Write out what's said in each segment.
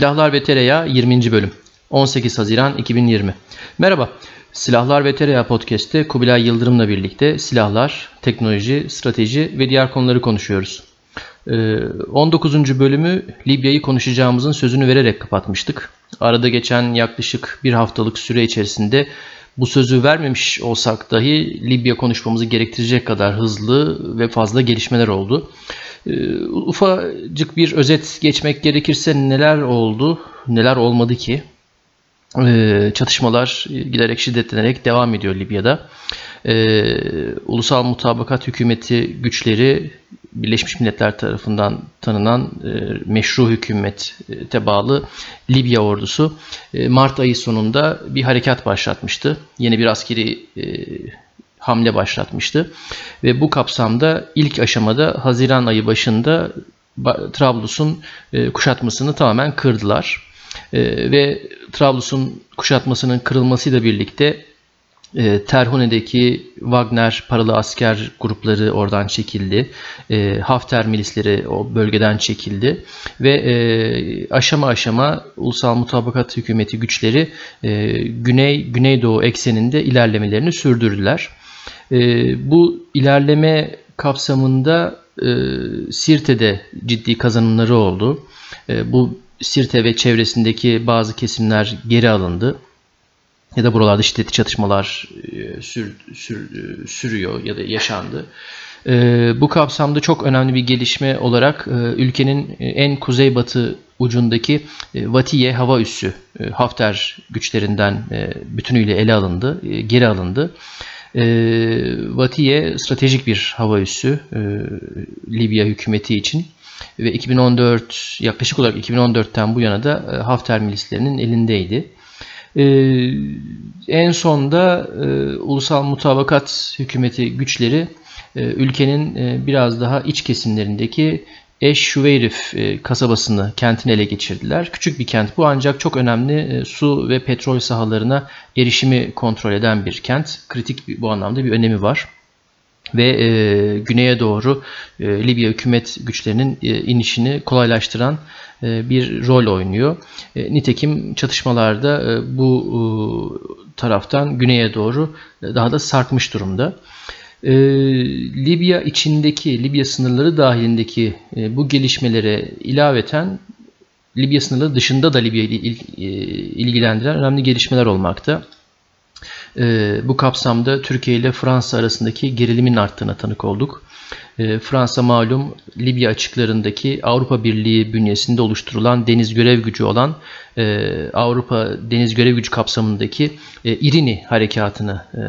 Silahlar ve Tereyağı 20. bölüm 18 Haziran 2020 Merhaba, Silahlar ve Tereyağı Podcast'te Kubilay Yıldırım'la birlikte silahlar, teknoloji, strateji ve diğer konuları konuşuyoruz. 19. Ee, bölümü Libya'yı konuşacağımızın sözünü vererek kapatmıştık. Arada geçen yaklaşık bir haftalık süre içerisinde bu sözü vermemiş olsak dahi Libya konuşmamızı gerektirecek kadar hızlı ve fazla gelişmeler oldu. Ee, ufacık bir özet geçmek gerekirse neler oldu, neler olmadı ki? Ee, çatışmalar giderek şiddetlenerek devam ediyor Libya'da. Ee, Ulusal Mutabakat Hükümeti güçleri Birleşmiş Milletler tarafından tanınan e, meşru hükümete bağlı Libya ordusu e, Mart ayı sonunda bir harekat başlatmıştı. Yeni bir askeri e, hamle başlatmıştı. Ve bu kapsamda ilk aşamada Haziran ayı başında Trablus'un e, kuşatmasını tamamen kırdılar. E, ve Trablus'un kuşatmasının kırılmasıyla birlikte e, Terhune'deki Wagner paralı asker grupları oradan çekildi. E, Hafter milisleri o bölgeden çekildi. Ve aşama aşama Ulusal Mutabakat Hükümeti güçleri Güney Güneydoğu ekseninde ilerlemelerini sürdürdüler. E, bu ilerleme kapsamında e, Sirte'de ciddi kazanımları oldu. E, bu Sirte ve çevresindeki bazı kesimler geri alındı. Ya da buralarda şiddetli çatışmalar e, sür, sür, e, sürüyor ya da yaşandı. E, bu kapsamda çok önemli bir gelişme olarak e, ülkenin en kuzeybatı ucundaki e, Vatiye hava üssü e, Hafter güçlerinden e, bütünüyle ele alındı, e, geri alındı. E, Vatiye stratejik bir hava üssü e, Libya hükümeti için ve 2014 yaklaşık olarak 2014'ten bu yana da e, Hafter milislerinin elindeydi. E, en sonda e, Ulusal Mutabakat Hükümeti güçleri e, ülkenin e, biraz daha iç kesimlerindeki Eş Şuveyrif e, kasabasını, kentini ele geçirdiler. Küçük bir kent bu ancak çok önemli e, su ve petrol sahalarına erişimi kontrol eden bir kent. Kritik bu anlamda bir önemi var. Ve e, güneye doğru e, Libya hükümet güçlerinin e, inişini kolaylaştıran e, bir rol oynuyor. E, nitekim çatışmalarda e, bu e, taraftan güneye doğru e, daha da sarkmış durumda. E, Libya içindeki, Libya sınırları dahilindeki e, bu gelişmelere ilaveten Libya sınırları dışında da Libya il, e, ilgilendiren önemli gelişmeler olmakta. E, bu kapsamda Türkiye ile Fransa arasındaki gerilimin arttığına tanık olduk. E, Fransa malum Libya açıklarındaki Avrupa Birliği bünyesinde oluşturulan deniz görev gücü olan e, Avrupa Deniz Görev Gücü kapsamındaki e, İrini harekatını e,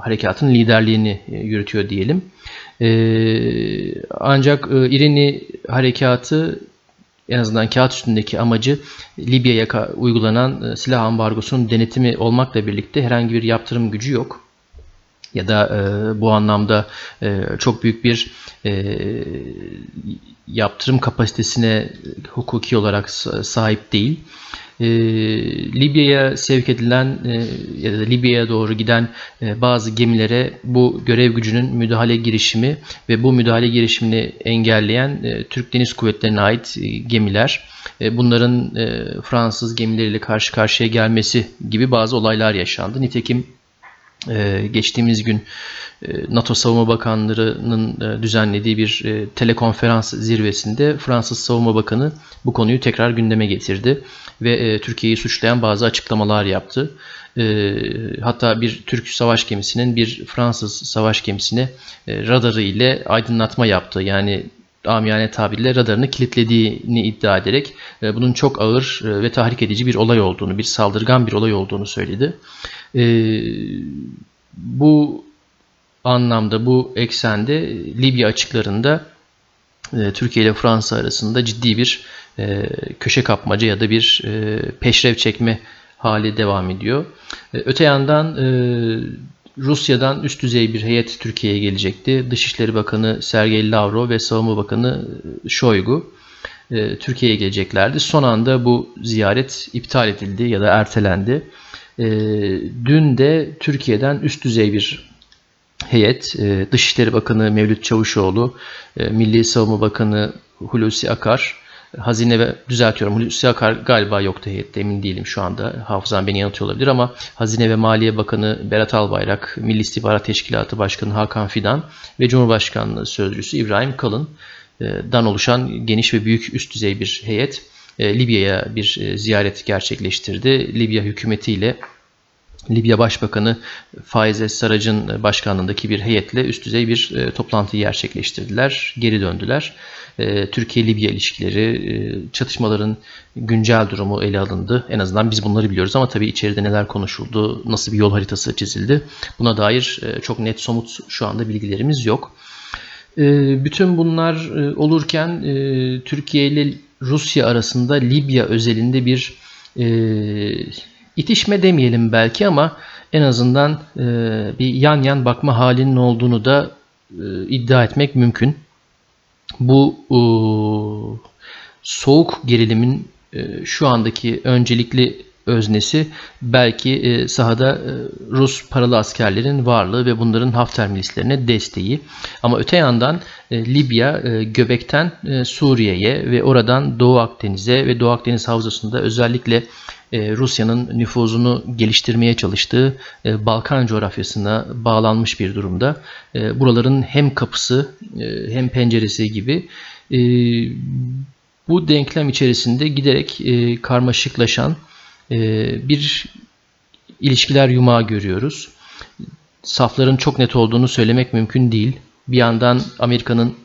harekatın liderliğini yürütüyor diyelim. Ancak İrini harekatı en azından kağıt üstündeki amacı Libya'ya uygulanan silah ambargosunun denetimi olmakla birlikte herhangi bir yaptırım gücü yok ya da e, bu anlamda e, çok büyük bir e, yaptırım kapasitesine hukuki olarak sahip değil. E, Libya'ya sevk edilen e, ya da Libya'ya doğru giden e, bazı gemilere bu görev gücünün müdahale girişimi ve bu müdahale girişimini engelleyen e, Türk Deniz Kuvvetleri'ne ait e, gemiler, e, bunların e, Fransız gemileriyle karşı karşıya gelmesi gibi bazı olaylar yaşandı. Nitekim ee, geçtiğimiz gün e, NATO Savunma Bakanları'nın e, düzenlediği bir e, telekonferans zirvesinde Fransız Savunma Bakanı bu konuyu tekrar gündeme getirdi ve Türkiye'yi suçlayan bazı açıklamalar yaptı. Hatta bir Türk savaş gemisinin bir Fransız savaş gemisine radarı ile aydınlatma yaptı. Yani amiyane tabirle radarını kilitlediğini iddia ederek bunun çok ağır ve tahrik edici bir olay olduğunu, bir saldırgan bir olay olduğunu söyledi. Bu anlamda bu eksende Libya açıklarında e, Türkiye ile Fransa arasında ciddi bir e, köşe kapmaca ya da bir e, peşrev çekme hali devam ediyor. E, öte yandan e, Rusya'dan üst düzey bir heyet Türkiye'ye gelecekti. Dışişleri Bakanı Sergey Lavrov ve Savunma Bakanı Shoigu e, Türkiye'ye geleceklerdi. Son anda bu ziyaret iptal edildi ya da ertelendi. E, dün de Türkiye'den üst düzey bir heyet, e, Dışişleri Bakanı Mevlüt Çavuşoğlu, e, Milli Savunma Bakanı Hulusi Akar Hazine ve düzeltiyorum. Hulusi Akar galiba yoktu heyette emin değilim şu anda. Hafızam beni yanıltıyor olabilir ama Hazine ve Maliye Bakanı Berat Albayrak, Milli İstihbarat Teşkilatı Başkanı Hakan Fidan ve Cumhurbaşkanlığı Sözcüsü İbrahim Kalın dan oluşan geniş ve büyük üst düzey bir heyet Libya'ya bir ziyaret gerçekleştirdi. Libya hükümetiyle Libya Başbakanı Faize Sarac'ın başkanlığındaki bir heyetle üst düzey bir e, toplantı gerçekleştirdiler. Geri döndüler. E, Türkiye-Libya ilişkileri, e, çatışmaların güncel durumu ele alındı. En azından biz bunları biliyoruz ama tabii içeride neler konuşuldu, nasıl bir yol haritası çizildi. Buna dair e, çok net somut şu anda bilgilerimiz yok. Bütün bunlar olurken Türkiye ile Rusya arasında Libya özelinde bir itişme demeyelim belki ama en azından bir yan yan bakma halinin olduğunu da iddia etmek mümkün. Bu e, soğuk gerilimin e, şu andaki öncelikli öznesi belki e, sahada e, Rus paralı askerlerin varlığı ve bunların Hafter milislerine desteği. Ama öte yandan e, Libya e, göbekten e, Suriye'ye ve oradan Doğu Akdeniz'e ve Doğu Akdeniz havzasında özellikle e, Rusya'nın nüfuzunu geliştirmeye çalıştığı e, Balkan coğrafyasına bağlanmış bir durumda. E, buraların hem kapısı hem penceresi gibi bu denklem içerisinde giderek karmaşıklaşan bir ilişkiler yumağı görüyoruz. Safların çok net olduğunu söylemek mümkün değil. Bir yandan Amerika'nın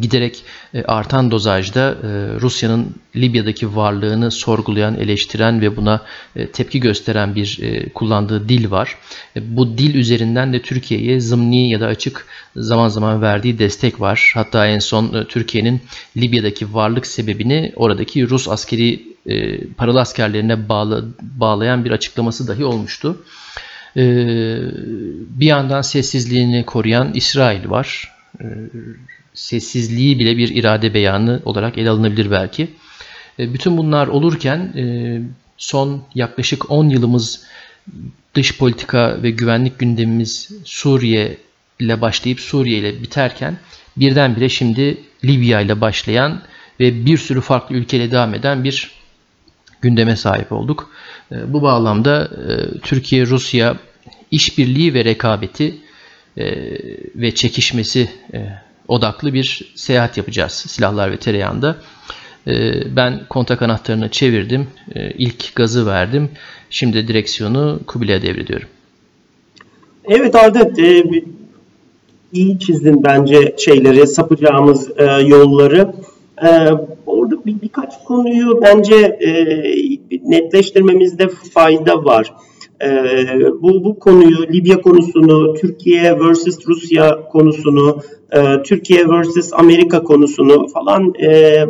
giderek e, artan dozajda e, Rusya'nın Libya'daki varlığını sorgulayan, eleştiren ve buna e, tepki gösteren bir kullandığı dil var. Bu dil üzerinden de Türkiye'ye zımni ya da açık zaman zaman verdiği destek var. Hatta en son Türkiye'nin Libya'daki varlık sebebini oradaki Rus askeri paralı askerlerine bağlı, bağlayan bir açıklaması dahi olmuştu. Bir yandan sessizliğini koruyan İsrail var sessizliği bile bir irade beyanı olarak ele alınabilir belki. E, bütün bunlar olurken e, son yaklaşık 10 yılımız dış politika ve güvenlik gündemimiz Suriye ile başlayıp Suriye ile biterken birdenbire şimdi Libya ile başlayan ve bir sürü farklı ülkeyle devam eden bir gündeme sahip olduk. E, bu bağlamda Türkiye-Rusya işbirliği ve rekabeti ve çekişmesi odaklı bir seyahat yapacağız silahlar ve tereyağında. Ee, ben kontak anahtarını çevirdim. Ee, ilk gazı verdim. Şimdi direksiyonu Kubilay'a devrediyorum. Evet Arda, e, iyi çizdin bence şeyleri, sapacağımız e, yolları. E, orada bir, konuyu bence e, netleştirmemizde fayda var. E, bu, bu konuyu, Libya konusunu, Türkiye vs. Rusya konusunu, e, Türkiye vs. Amerika konusunu falan e,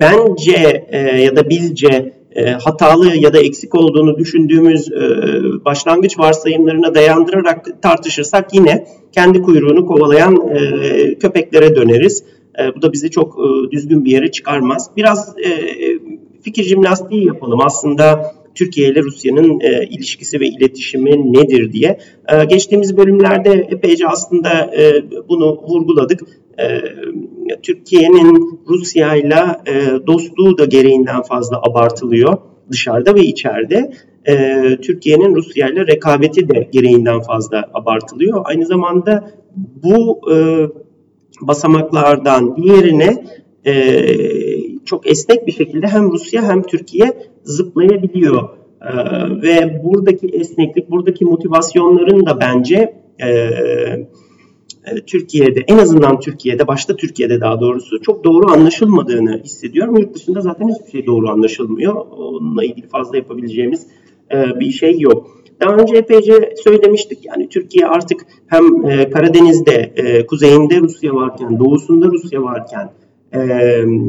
bence e, ya da bizce e, hatalı ya da eksik olduğunu düşündüğümüz e, başlangıç varsayımlarına dayandırarak tartışırsak yine kendi kuyruğunu kovalayan e, köpeklere döneriz. E, bu da bizi çok e, düzgün bir yere çıkarmaz. Biraz e, fikir jimnastiği yapalım. Aslında Türkiye ile Rusya'nın e, ilişkisi ve iletişimi nedir diye. E, geçtiğimiz bölümlerde epeyce aslında e, bunu vurguladık. E, Türkiye'nin Rusya ile dostluğu da gereğinden fazla abartılıyor dışarıda ve içeride. E, Türkiye'nin Rusya ile rekabeti de gereğinden fazla abartılıyor. Aynı zamanda bu e, basamaklardan diğerine e, çok esnek bir şekilde hem Rusya hem Türkiye zıplayabiliyor. E, ve buradaki esneklik, buradaki motivasyonların da bence e, e, Türkiye'de, en azından Türkiye'de, başta Türkiye'de daha doğrusu çok doğru anlaşılmadığını hissediyorum. Yurt dışında zaten hiçbir şey doğru anlaşılmıyor. Onunla ilgili fazla yapabileceğimiz e, bir şey yok. Daha önce epeyce söylemiştik yani Türkiye artık hem e, Karadeniz'de, e, kuzeyinde Rusya varken, doğusunda Rusya varken, e,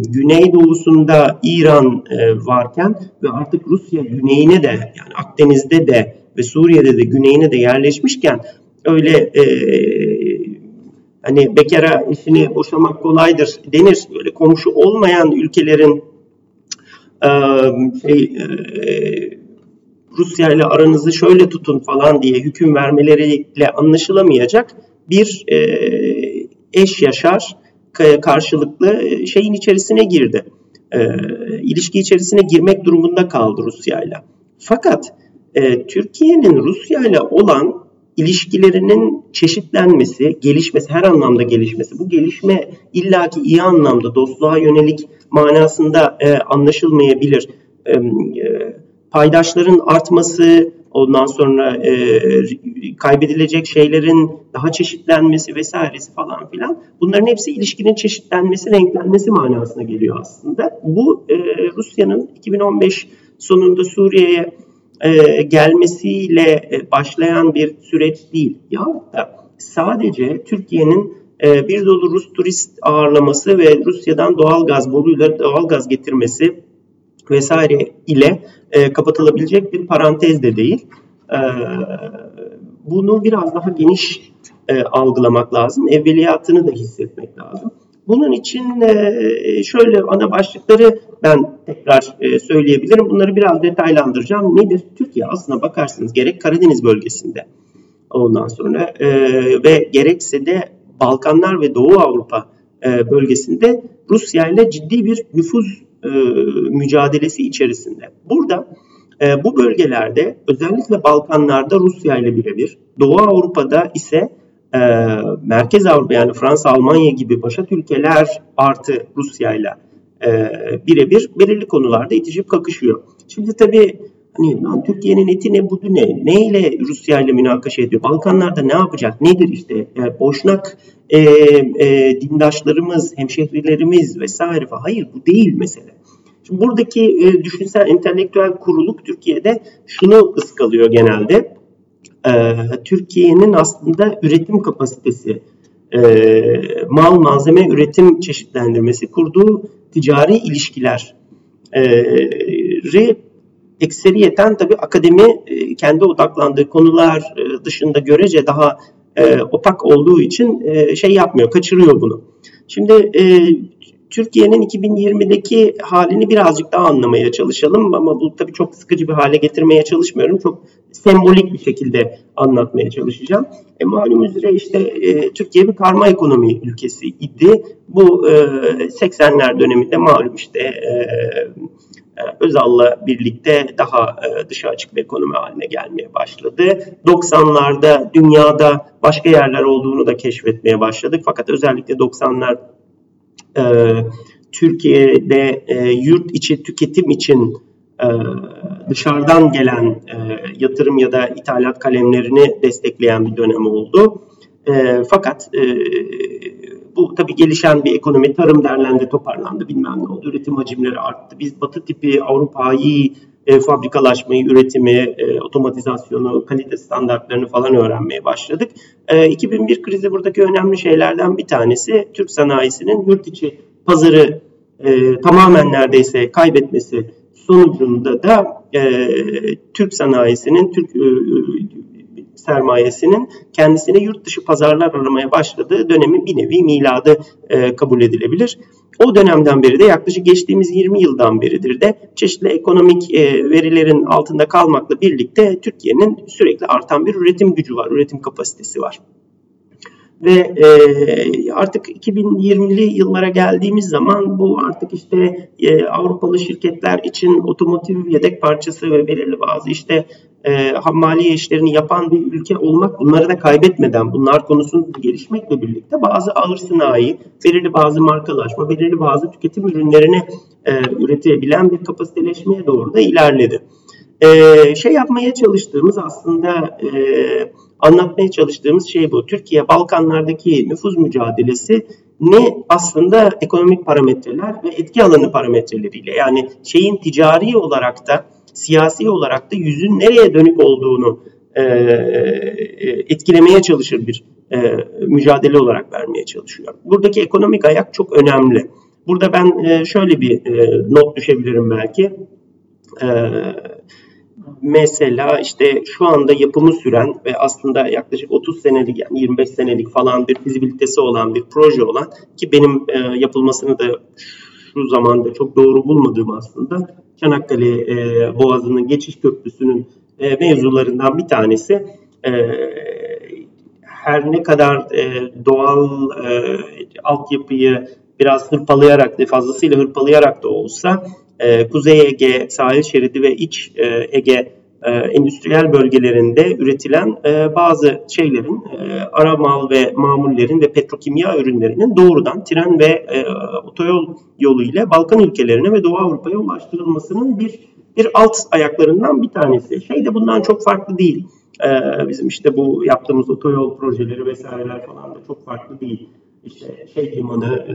güneydoğusunda İran e, varken ve artık Rusya güneyine de yani Akdeniz'de de ve Suriye'de de güneyine de yerleşmişken öyle e, hani bekara eşini boşamak kolaydır denir. Böyle komşu olmayan ülkelerin e, şey e, Rusya ile aranızı şöyle tutun falan diye hüküm vermeleriyle anlaşılamayacak bir e, eş yaşar karşılıklı şeyin içerisine girdi. İlişki içerisine girmek durumunda kaldı Rusya ile. Fakat Türkiye'nin Rusya ile olan ilişkilerinin çeşitlenmesi, gelişmesi, her anlamda gelişmesi, bu gelişme illaki iyi anlamda dostluğa yönelik manasında e, anlaşılmayabilir. E, e, paydaşların artması, ondan sonra e, kaybedilecek şeylerin daha çeşitlenmesi vesairesi falan filan bunların hepsi ilişkinin çeşitlenmesi, renklenmesi manasına geliyor aslında. Bu e, Rusya'nın 2015 sonunda Suriye'ye e, gelmesiyle e, başlayan bir süreç değil. Ya da sadece Türkiye'nin e, bir dolu Rus turist ağırlaması ve Rusya'dan doğal gaz boruyla doğal gaz getirmesi vesaire ile e, kapatılabilecek bir parantez de değil. E, bunu biraz daha geniş e, algılamak lazım. Evveliyatını da hissetmek lazım. Bunun için e, şöyle ana başlıkları ben tekrar e, söyleyebilirim. Bunları biraz detaylandıracağım. Nedir? Türkiye aslına bakarsınız gerek Karadeniz bölgesinde ondan sonra e, ve gerekse de Balkanlar ve Doğu Avrupa bölgesinde Rusya ile ciddi bir nüfuz mücadelesi içerisinde. Burada bu bölgelerde özellikle Balkanlarda Rusya ile birebir, Doğu Avrupa'da ise e, Merkez Avrupa yani Fransa, Almanya gibi başat ülkeler artı Rusya ile birebir belirli konularda itişip kakışıyor. Şimdi tabii hani Türkiye'nin eti ne budu ne? Ne ile Rusya ile münakaşa ediyor? Balkanlarda ne yapacak? Nedir işte? E, boşnak e, e, dindaşlarımız, hemşehrilerimiz vesaire. Hayır bu değil mesele. Şimdi buradaki e, düşünsel entelektüel kuruluk Türkiye'de şunu ıskalıyor genelde e, Türkiye'nin aslında üretim kapasitesi, e, mal malzeme üretim çeşitlendirmesi kurduğu ticari ilişkiler e, ekseriyeten tabi akademi e, kendi odaklandığı konular e, dışında görece daha e, opak olduğu için şey yapmıyor, kaçırıyor bunu. Şimdi Türkiye'nin 2020'deki halini birazcık daha anlamaya çalışalım ama bu tabii çok sıkıcı bir hale getirmeye çalışmıyorum. Çok sembolik bir şekilde anlatmaya çalışacağım. E, malum üzere işte e, Türkiye bir karma ekonomi ülkesi idi. Bu e, 80'ler döneminde malum işte e Özal'la birlikte daha e, dışa açık bir ekonomi haline gelmeye başladı. 90'larda dünyada başka yerler olduğunu da keşfetmeye başladık. Fakat özellikle 90'lar e, Türkiye'de e, yurt içi tüketim için dışarıdan gelen yatırım ya da ithalat kalemlerini destekleyen bir dönem oldu. Fakat bu tabii gelişen bir ekonomi, tarım derlendi, toparlandı, bilmem ne oldu, üretim hacimleri arttı. Biz batı tipi Avrupa'yı e, fabrikalaşmayı, üretimi, e, otomatizasyonu, kalite standartlarını falan öğrenmeye başladık. E, 2001 krizi buradaki önemli şeylerden bir tanesi Türk sanayisinin yurt içi pazarı e, tamamen neredeyse kaybetmesi sonucunda da e, Türk sanayisinin, Türk e, sermayesinin kendisine yurt dışı pazarlar aramaya başladığı dönemin bir nevi miladı e, kabul edilebilir. O dönemden beri de yaklaşık geçtiğimiz 20 yıldan beridir de çeşitli ekonomik e, verilerin altında kalmakla birlikte Türkiye'nin sürekli artan bir üretim gücü var, üretim kapasitesi var. Ve e, artık 2020'li yıllara geldiğimiz zaman bu artık işte e, Avrupalı şirketler için otomotiv yedek parçası ve belirli bazı işte e, hammaliye işlerini yapan bir ülke olmak bunları da kaybetmeden bunlar konusunda gelişmekle birlikte bazı ağır sanayi, belirli bazı markalaşma, belirli bazı tüketim ürünlerini e, üretebilen bir kapasiteleşmeye doğru da ilerledi. E, şey yapmaya çalıştığımız aslında e, anlatmaya çalıştığımız şey bu. Türkiye Balkanlardaki nüfuz mücadelesi ne aslında ekonomik parametreler ve etki alanı parametreleriyle yani şeyin ticari olarak da siyasi olarak da yüzün nereye dönük olduğunu e, e, etkilemeye çalışır bir e, mücadele olarak vermeye çalışıyor. Buradaki ekonomik ayak çok önemli. Burada ben e, şöyle bir e, not düşebilirim belki. E, mesela işte şu anda yapımı süren ve aslında yaklaşık 30 senelik yani 25 senelik falan bir fizibilitesi olan bir proje olan ki benim e, yapılmasını da şu zamanda çok doğru bulmadığım aslında Çanakkale e, Boğazı'nın geçiş köprüsünün e, mevzularından bir tanesi. E, her ne kadar e, doğal e, altyapıyı biraz hırpalayarak fazlasıyla hırpalayarak da olsa e, Kuzey Ege sahil şeridi ve iç e, Ege e, endüstriyel bölgelerinde üretilen e, bazı şeylerin, e, ara mal ve mamullerin ve petrokimya ürünlerinin doğrudan tren ve e, otoyol yolu ile Balkan ülkelerine ve Doğu Avrupa'ya ulaştırılmasının bir bir alt ayaklarından bir tanesi. Şey de bundan çok farklı değil. E, bizim işte bu yaptığımız otoyol projeleri vesaireler falan da çok farklı değil. İşte şey limanı, e,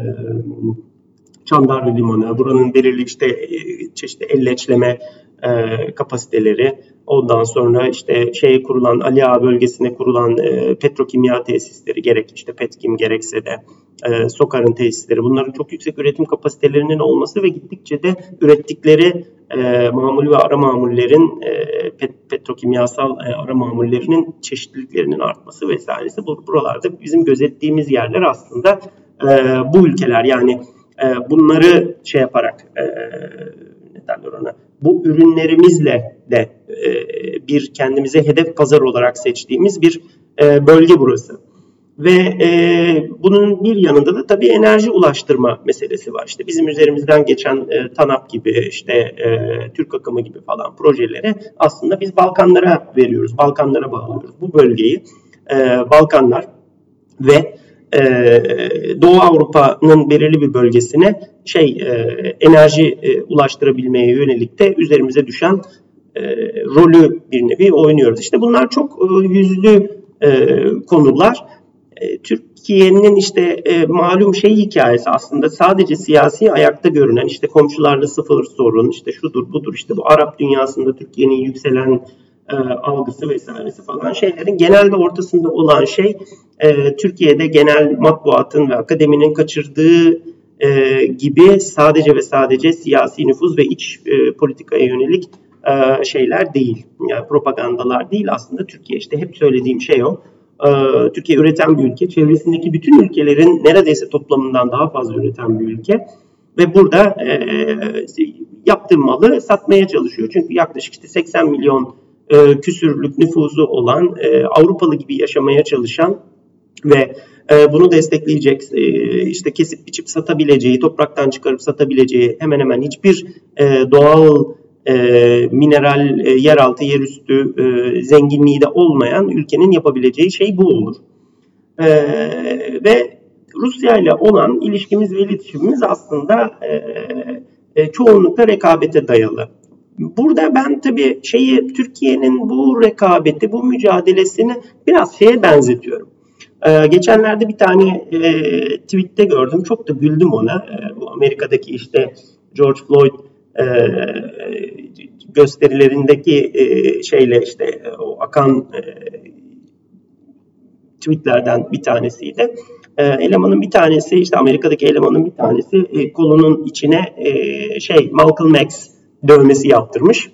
Çandarlı Limanı, buranın belirli işte e, çeşitli elleçleme e, kapasiteleri, ondan sonra işte şeye kurulan Ali Ağa bölgesine kurulan e, petrokimya tesisleri gerek işte Petkim gerekse de e, Sokar'ın tesisleri bunların çok yüksek üretim kapasitelerinin olması ve gittikçe de ürettikleri e, mamul ve ara mamullerin e, pet, petrokimyasal e, ara mamullerinin çeşitliliklerinin artması vesairesi. Bu buralarda bizim gözettiğimiz yerler aslında e, bu ülkeler. Yani e, bunları şey yaparak e, ne derler ona bu ürünlerimizle de e, bir kendimize hedef pazar olarak seçtiğimiz bir e, bölge burası. Ve e, bunun bir yanında da tabii enerji ulaştırma meselesi var. İşte bizim üzerimizden geçen e, TANAP gibi, işte e, Türk akımı gibi falan projeleri aslında biz Balkanlara veriyoruz, Balkanlara bağlıyoruz. Bu bölgeyi e, Balkanlar ve e, Doğu Avrupa'nın belirli bir bölgesine şey e, enerji e, ulaştırabilmeye yönelik de üzerimize düşen e, rolü bir nevi oynuyoruz. İşte bunlar çok e, yüzlü e, konular. E, Türkiye'nin işte e, malum şey hikayesi aslında sadece siyasi ayakta görünen işte komşularla sıfır sorun işte şudur budur işte bu Arap dünyasında Türkiye'nin yükselen e, algısı vesairesi falan şeylerin genelde ortasında olan şey e, Türkiye'de genel matbuatın ve akademinin kaçırdığı e, gibi sadece ve sadece siyasi nüfuz ve iç e, politikaya yönelik e, şeyler değil. Yani propagandalar değil aslında Türkiye işte hep söylediğim şey o. E, Türkiye üreten bir ülke. Çevresindeki bütün ülkelerin neredeyse toplamından daha fazla üreten bir ülke. Ve burada e, yaptığı malı satmaya çalışıyor. Çünkü yaklaşık işte 80 milyon e, küsürlük nüfuzu olan e, Avrupalı gibi yaşamaya çalışan ve e, bunu destekleyecek e, işte kesip biçip satabileceği, topraktan çıkarıp satabileceği hemen hemen hiçbir e, doğal e, mineral, e, yeraltı, yerüstü e, zenginliği de olmayan ülkenin yapabileceği şey bu olur. E, ve Rusya ile olan ilişkimiz ve iletişimimiz aslında e, e, çoğunlukla rekabete dayalı. Burada ben tabii şeyi Türkiye'nin bu rekabeti, bu mücadelesini biraz şeye benzetiyorum. Ee, geçenlerde bir tane e, tweette gördüm. Çok da güldüm ona. E, bu Amerika'daki işte George Floyd e, gösterilerindeki e, şeyle işte e, o akan e, tweetlerden bir tanesiydi. E, elemanın bir tanesi işte Amerika'daki elemanın bir tanesi e, kolunun içine e, şey Malcolm X dövmesi yaptırmış.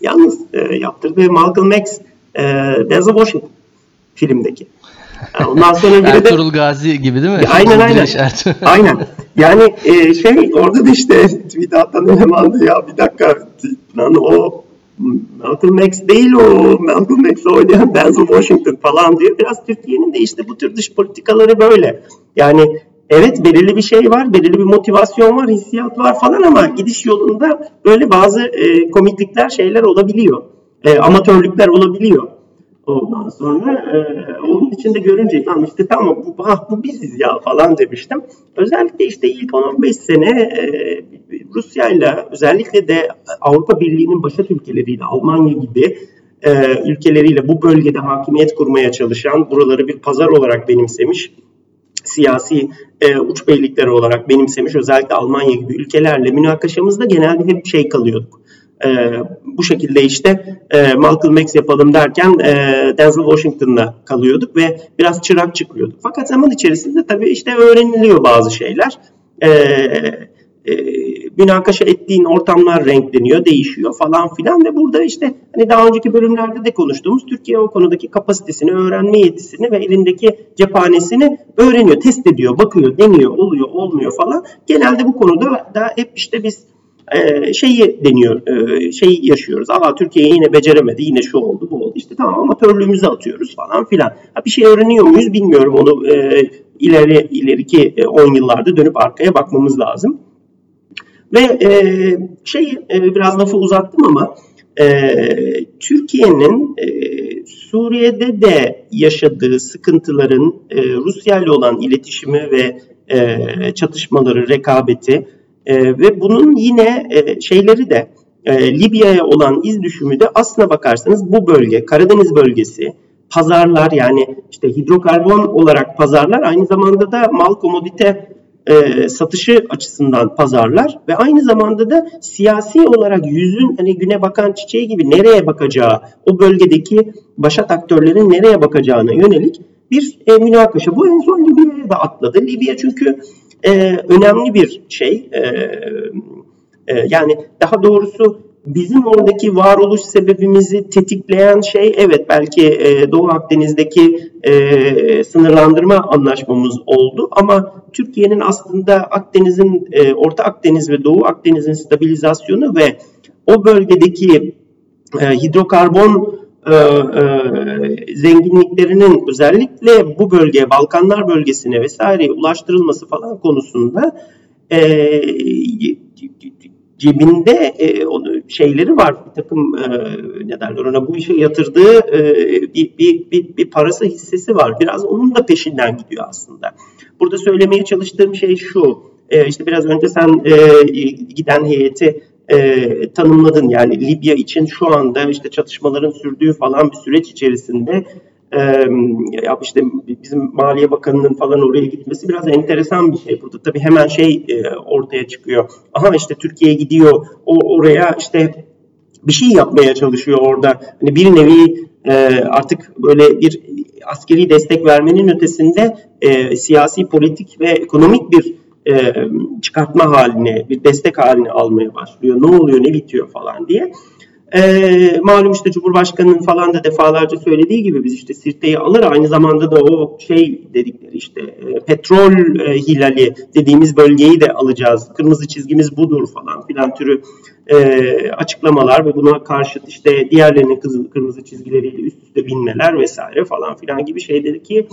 Yalnız e, yaptırdığı Malcolm X e, Denzel Washington filmdeki. Yani ondan sonra biri de Ertuğrul Gazi gibi değil mi? Aynen aynen. aynen. Yani e, şey orada da işte atan elemandı ya bir dakika lan o Malcolm X değil o Malcolm X oynayan Denzel Washington falan diyor. Biraz Türkiye'nin de işte bu tür dış politikaları böyle. Yani evet belirli bir şey var, belirli bir motivasyon var, hissiyat var falan ama gidiş yolunda böyle bazı e, komiklikler şeyler olabiliyor. E, amatörlükler olabiliyor. Ondan sonra e, onun içinde görünce tamam işte tamam bu, ah, bu biziz ya falan demiştim. Özellikle işte ilk 10-15 sene e, Rusya ile özellikle de Avrupa Birliği'nin başat ülkeleriyle Almanya gibi e, ülkeleriyle bu bölgede hakimiyet kurmaya çalışan, buraları bir pazar olarak benimsemiş siyasi e, uç beylikleri olarak benimsemiş özellikle Almanya gibi ülkelerle münakaşamızda genelde hep şey kalıyorduk. E, bu şekilde işte e, Malcolm X yapalım derken e, Denzel Washington'la kalıyorduk ve biraz çırak çıkıyorduk. Fakat zaman içerisinde tabii işte öğreniliyor bazı şeyler. E, e, münakaşa ettiğin ortamlar renkleniyor, değişiyor falan filan ve burada işte hani daha önceki bölümlerde de konuştuğumuz Türkiye o konudaki kapasitesini, öğrenme yetisini ve elindeki cephanesini öğreniyor, test ediyor, bakıyor, deniyor, oluyor, olmuyor falan. Genelde bu konuda da hep işte biz e, şeyi deniyor, e, şeyi yaşıyoruz. Aa Türkiye yine beceremedi, yine şu oldu, bu oldu. İşte tamam amatörlüğümüzü atıyoruz falan filan. Ha, bir şey öğreniyor muyuz bilmiyorum onu e, ileri ileriki 10 yıllarda dönüp arkaya bakmamız lazım. Ve e, şey e, biraz lafı uzattım ama e, Türkiye'nin e, Suriye'de de yaşadığı sıkıntıların e, Rusya ile olan iletişimi ve e, çatışmaları, rekabeti e, ve bunun yine e, şeyleri de e, Libya'ya olan iz düşümü de aslına bakarsanız bu bölge, Karadeniz bölgesi, pazarlar yani işte hidrokarbon olarak pazarlar aynı zamanda da mal komodite e, satışı açısından pazarlar ve aynı zamanda da siyasi olarak yüzün hani güne bakan çiçeği gibi nereye bakacağı, o bölgedeki başat aktörlerin nereye bakacağına yönelik bir e, münakaşa. Bu en son Libya'ya da atladı. Libya çünkü e, önemli bir şey. E, e, yani daha doğrusu bizim oradaki varoluş sebebimizi tetikleyen şey evet belki e, Doğu Akdeniz'deki e, sınırlandırma anlaşmamız oldu ama Türkiye'nin aslında Akdeniz'in e, Orta Akdeniz ve Doğu Akdeniz'in stabilizasyonu ve o bölgedeki e, hidrokarbon e, e, zenginliklerinin özellikle bu bölgeye Balkanlar bölgesine vesaire ulaştırılması falan konusunda e, cebinde e, onu şeyleri var. Bir takım e, ne derler ona bu işe yatırdığı e, bir, bir, bir, bir parası hissesi var. Biraz onun da peşinden gidiyor aslında. Burada söylemeye çalıştığım şey şu. E, işte biraz önce sen e, giden heyeti e, tanımladın. Yani Libya için şu anda işte çatışmaların sürdüğü falan bir süreç içerisinde e, işte bizim Maliye Bakanı'nın falan oraya gitmesi biraz enteresan bir şey. Burada tabii hemen şey ortaya çıkıyor. Aha işte Türkiye gidiyor o oraya işte bir şey yapmaya çalışıyor orada. Hani bir nevi artık böyle bir askeri destek vermenin ötesinde siyasi, politik ve ekonomik bir çıkartma haline, bir destek haline almaya başlıyor. Ne oluyor, ne bitiyor falan diye. E, malum işte Cumhurbaşkanı'nın falan da defalarca söylediği gibi biz işte Sirte'yi alır aynı zamanda da o şey dedikleri işte e, petrol e, hilali dediğimiz bölgeyi de alacağız. Kırmızı çizgimiz budur falan filan türü e, açıklamalar ve buna karşıt işte diğerlerinin kırmızı çizgileriyle üst üste binmeler vesaire falan filan gibi şeyleri ki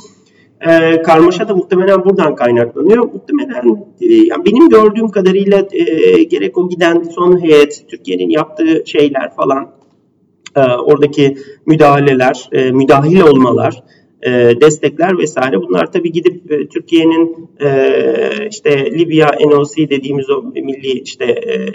e, karmaşa da muhtemelen buradan kaynaklanıyor. Muhtemelen e, yani benim gördüğüm kadarıyla e, gerek o giden son heyet, Türkiye'nin yaptığı şeyler falan, e, oradaki müdahaleler, e, müdahil olmalar, e, destekler vesaire bunlar tabii gidip e, Türkiye'nin e, işte Libya NOC dediğimiz o milli işte e,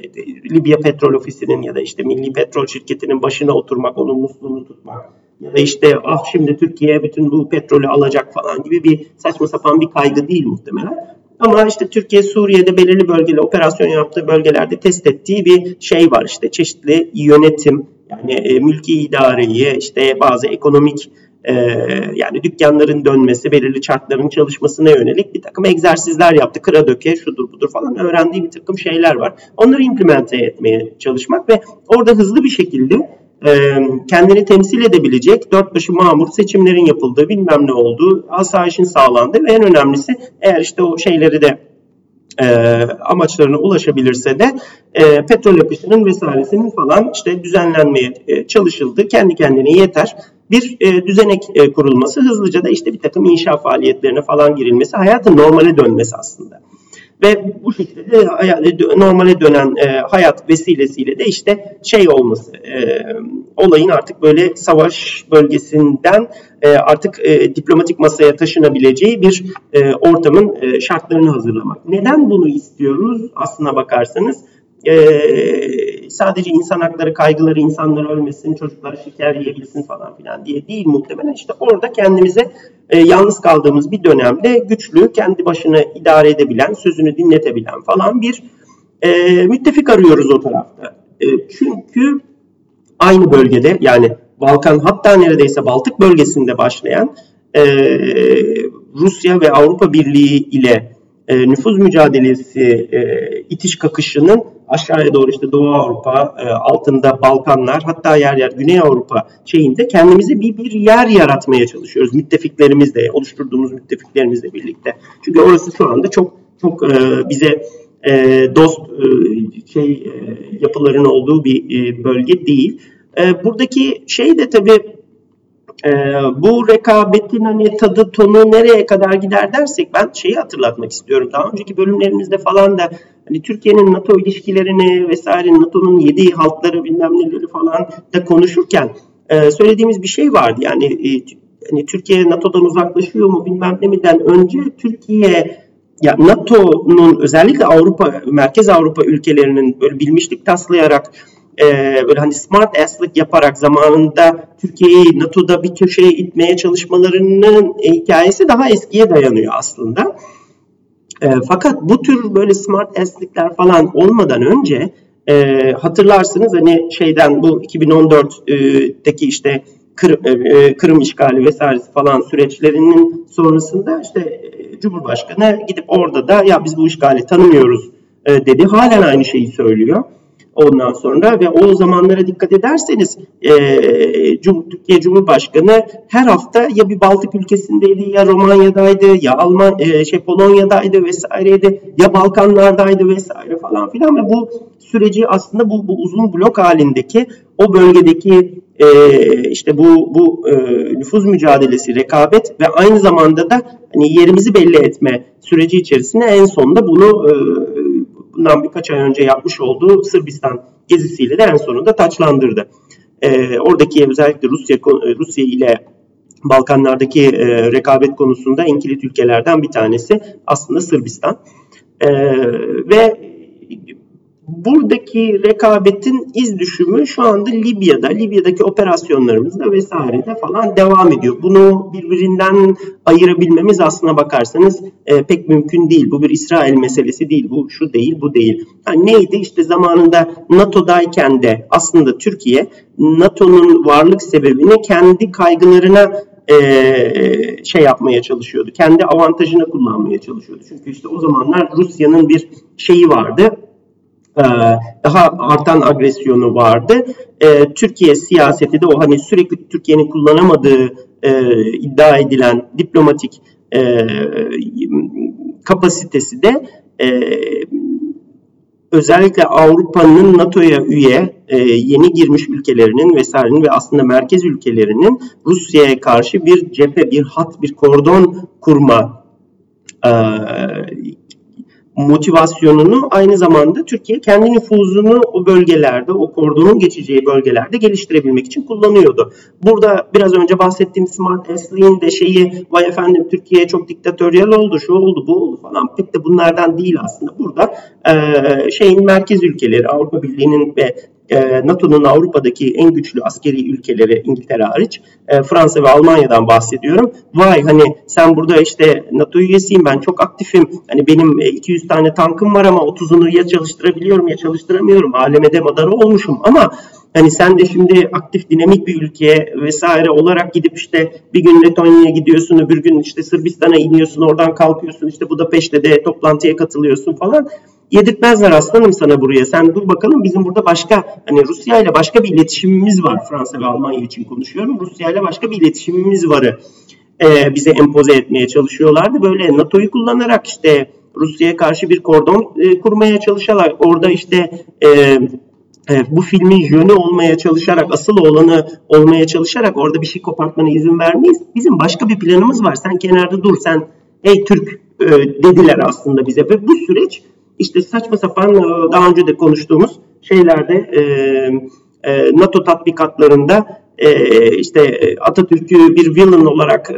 Libya Petrol Ofisi'nin ya da işte Milli Petrol Şirketi'nin başına oturmak, onun musluğunu tutmak ya da işte ah şimdi Türkiye bütün bu petrolü alacak falan gibi bir saçma sapan bir kaygı değil muhtemelen. Ama işte Türkiye Suriye'de belirli bölgeli operasyon yaptığı bölgelerde test ettiği bir şey var işte çeşitli yönetim yani e, mülki idareyi işte bazı ekonomik e, yani dükkanların dönmesi, belirli çarkların çalışmasına yönelik bir takım egzersizler yaptı. Kıra döke, şudur budur falan öğrendiği bir takım şeyler var. Onları implemente etmeye çalışmak ve orada hızlı bir şekilde kendini temsil edebilecek dört başı mamur seçimlerin yapıldığı bilmem ne olduğu asayişin sağlandığı ve en önemlisi eğer işte o şeyleri de e, amaçlarına ulaşabilirse de e, petrol akışının vesairesinin falan işte düzenlenmeye e, çalışıldı. Kendi kendine yeter bir e, düzenek e, kurulması hızlıca da işte bir takım inşa faaliyetlerine falan girilmesi hayatın normale dönmesi aslında. Ve bu şekilde de normale dönen e, hayat vesilesiyle de işte şey olması, e, olayın artık böyle savaş bölgesinden e, artık e, diplomatik masaya taşınabileceği bir e, ortamın e, şartlarını hazırlamak. Neden bunu istiyoruz aslına bakarsanız? e, sadece insan hakları kaygıları insanlar ölmesin, çocuklar şeker yiyebilsin falan filan diye değil muhtemelen. işte orada kendimize e, yalnız kaldığımız bir dönemde güçlü, kendi başına idare edebilen, sözünü dinletebilen falan bir e, müttefik arıyoruz o tarafta. E, çünkü aynı bölgede yani Balkan hatta neredeyse Baltık bölgesinde başlayan e, Rusya ve Avrupa Birliği ile e, nüfuz mücadelesi e, itiş kakışının aşağıya doğru işte Doğu Avrupa, e, altında Balkanlar, hatta yer yer Güney Avrupa şeyinde kendimize bir bir yer yaratmaya çalışıyoruz. Müttefiklerimizle, oluşturduğumuz müttefiklerimizle birlikte. Çünkü orası şu anda çok çok e, bize dost şey yapıların olduğu bir bölge değil. Buradaki şey de tabii bu rekabetin hani tadı tonu nereye kadar gider dersek ben şeyi hatırlatmak istiyorum. Daha önceki bölümlerimizde falan da hani Türkiye'nin NATO ilişkilerini vesaire NATO'nun yedi halkları bilmem neleri falan da konuşurken söylediğimiz bir şey vardı. Yani hani Türkiye NATO'dan uzaklaşıyor mu bilmem ne miden önce Türkiye ya NATO'nun özellikle Avrupa Merkez Avrupa ülkelerinin böyle bilmişlik taslayarak e, böyle hani smart ass'lık yaparak zamanında Türkiye'yi NATO'da bir köşeye itmeye çalışmalarının hikayesi daha eskiye dayanıyor aslında. E, fakat bu tür böyle smart ass'likler falan olmadan önce e, hatırlarsınız hani şeyden bu 2014'teki işte Kırım, e, Kırım işgali vesairesi falan süreçlerinin sonrasında işte e, Cumhurbaşkanı gidip orada da ya biz bu işgali tanımıyoruz e, dedi. Halen aynı şeyi söylüyor ondan sonra. Ve o zamanlara dikkat ederseniz e, Türkiye Cumhurbaşkanı her hafta ya bir Baltık ülkesindeydi ya Romanya'daydı ya Alman e, şey Polonya'daydı vesaireydi ya Balkanlardaydı vesaire falan filan. Ve bu süreci aslında bu, bu uzun blok halindeki o bölgedeki e, işte bu bu e, nüfuz mücadelesi, rekabet ve aynı zamanda da hani yerimizi belli etme süreci içerisinde en sonunda bunu e, bundan birkaç ay önce yapmış olduğu Sırbistan gezisiyle de en sonunda taçlandırdı. E, oradaki özellikle Rusya Rusya ile Balkanlardaki e, rekabet konusunda en kilit ülkelerden bir tanesi aslında Sırbistan. E, ve buradaki rekabetin iz düşümü şu anda Libya'da, Libya'daki operasyonlarımızda vesairede falan devam ediyor. Bunu birbirinden ayırabilmemiz aslına bakarsanız e, pek mümkün değil. Bu bir İsrail meselesi değil, bu şu değil, bu değil. Yani neydi? İşte zamanında NATO'dayken de aslında Türkiye NATO'nun varlık sebebini kendi kaygılarına e, şey yapmaya çalışıyordu. Kendi avantajına kullanmaya çalışıyordu. Çünkü işte o zamanlar Rusya'nın bir şeyi vardı daha artan agresyonu vardı. E, Türkiye siyaseti de o hani sürekli Türkiye'nin kullanamadığı e, iddia edilen diplomatik kapasitesi de özellikle Avrupa'nın NATO'ya üye yeni girmiş ülkelerinin vesairenin ve aslında merkez ülkelerinin Rusya'ya karşı bir cephe, bir hat, bir kordon kurma motivasyonunu aynı zamanda Türkiye kendi nüfuzunu o bölgelerde, o kordonun geçeceği bölgelerde geliştirebilmek için kullanıyordu. Burada biraz önce bahsettiğim Smart Esli'nin de şeyi vay efendim Türkiye çok diktatöryel oldu, şu oldu, bu oldu falan pek de bunlardan değil aslında. Burada e, şeyin merkez ülkeleri, Avrupa Birliği'nin ve e, NATO'nun Avrupa'daki en güçlü askeri ülkeleri İngiltere hariç e, Fransa ve Almanya'dan bahsediyorum. Vay hani sen burada işte NATO üyesiyim ben çok aktifim. Hani benim 200 tane tankım var ama 30'unu ya çalıştırabiliyorum ya çalıştıramıyorum. Aleme de madara olmuşum ama Hani sen de şimdi aktif dinamik bir ülke vesaire olarak gidip işte bir gün Letonya'ya gidiyorsun, öbür gün işte Sırbistan'a iniyorsun, oradan kalkıyorsun, işte Budapeşte de toplantıya katılıyorsun falan yedirtmezler aslanım sana buraya. Sen dur bakalım bizim burada başka hani Rusya ile başka bir iletişimimiz var. Fransa ve Almanya için konuşuyorum. Rusya ile başka bir iletişimimiz varı e, bize empoze etmeye çalışıyorlardı. Böyle NATO'yu kullanarak işte Rusya'ya karşı bir kordon e, kurmaya çalışarak orada işte e, e, bu filmin yönü olmaya çalışarak, asıl olanı olmaya çalışarak orada bir şey kopartmana izin vermeyiz. Bizim başka bir planımız var. Sen kenarda dur, sen ey Türk e, dediler aslında bize ve bu süreç işte saçma sapan e, daha önce de konuştuğumuz şeylerde e, e, NATO tatbikatlarında işte Atatürk'ü bir villain olarak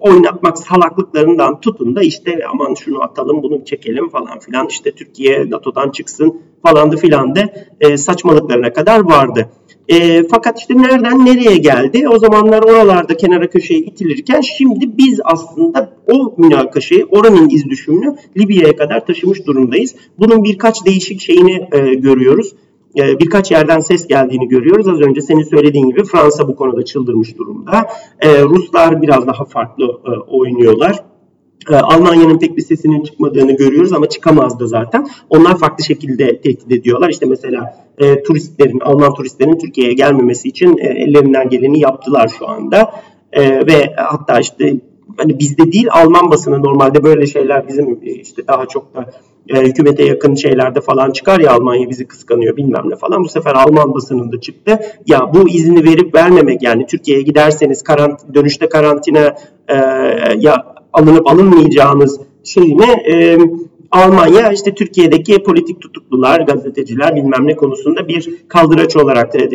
oynatmak salaklıklarından tutun da işte aman şunu atalım bunu çekelim falan filan işte Türkiye NATO'dan çıksın falandı filandı saçmalıklarına kadar vardı. E, fakat işte nereden nereye geldi? O zamanlar oralarda kenara köşeye itilirken şimdi biz aslında o münakaşayı, oranın iz düşümünü Libya'ya kadar taşımış durumdayız. Bunun birkaç değişik şeyini e, görüyoruz. E, birkaç yerden ses geldiğini görüyoruz. Az önce senin söylediğin gibi Fransa bu konuda çıldırmış durumda. E, Ruslar biraz daha farklı e, oynuyorlar. Ee, Almanya'nın pek bir sesinin çıkmadığını görüyoruz ama çıkamazdı zaten. Onlar farklı şekilde tehdit ediyorlar. İşte mesela e, turistlerin, Alman turistlerin Türkiye'ye gelmemesi için e, ellerinden geleni yaptılar şu anda. E, ve hatta işte hani bizde değil Alman basını normalde böyle şeyler bizim e, işte daha çok da e, hükümete yakın şeylerde falan çıkar ya Almanya bizi kıskanıyor bilmem ne falan. Bu sefer Alman basınında çıktı. Ya bu izni verip vermemek yani Türkiye'ye giderseniz karant dönüşte karantina e, ya alınıp alınmayacağınız şeyine e, Almanya işte Türkiye'deki politik tutuklular, gazeteciler bilmem ne konusunda bir kaldıraç olarak e,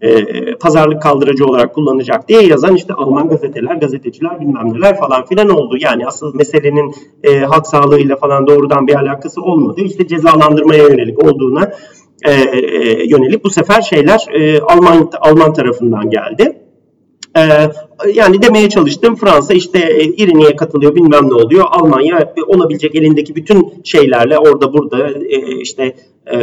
e, pazarlık kaldırıcı olarak kullanacak diye yazan işte Alman gazeteler, gazeteciler bilmem neler falan filan oldu. Yani asıl meselenin e, halk sağlığıyla falan doğrudan bir alakası olmadı. İşte cezalandırmaya yönelik olduğuna e, e, yönelik bu sefer şeyler e, Alman Alman tarafından geldi. Ee, yani demeye çalıştım Fransa işte e, İrini'ye katılıyor bilmem ne oluyor. Almanya olabilecek elindeki bütün şeylerle orada burada e, işte e,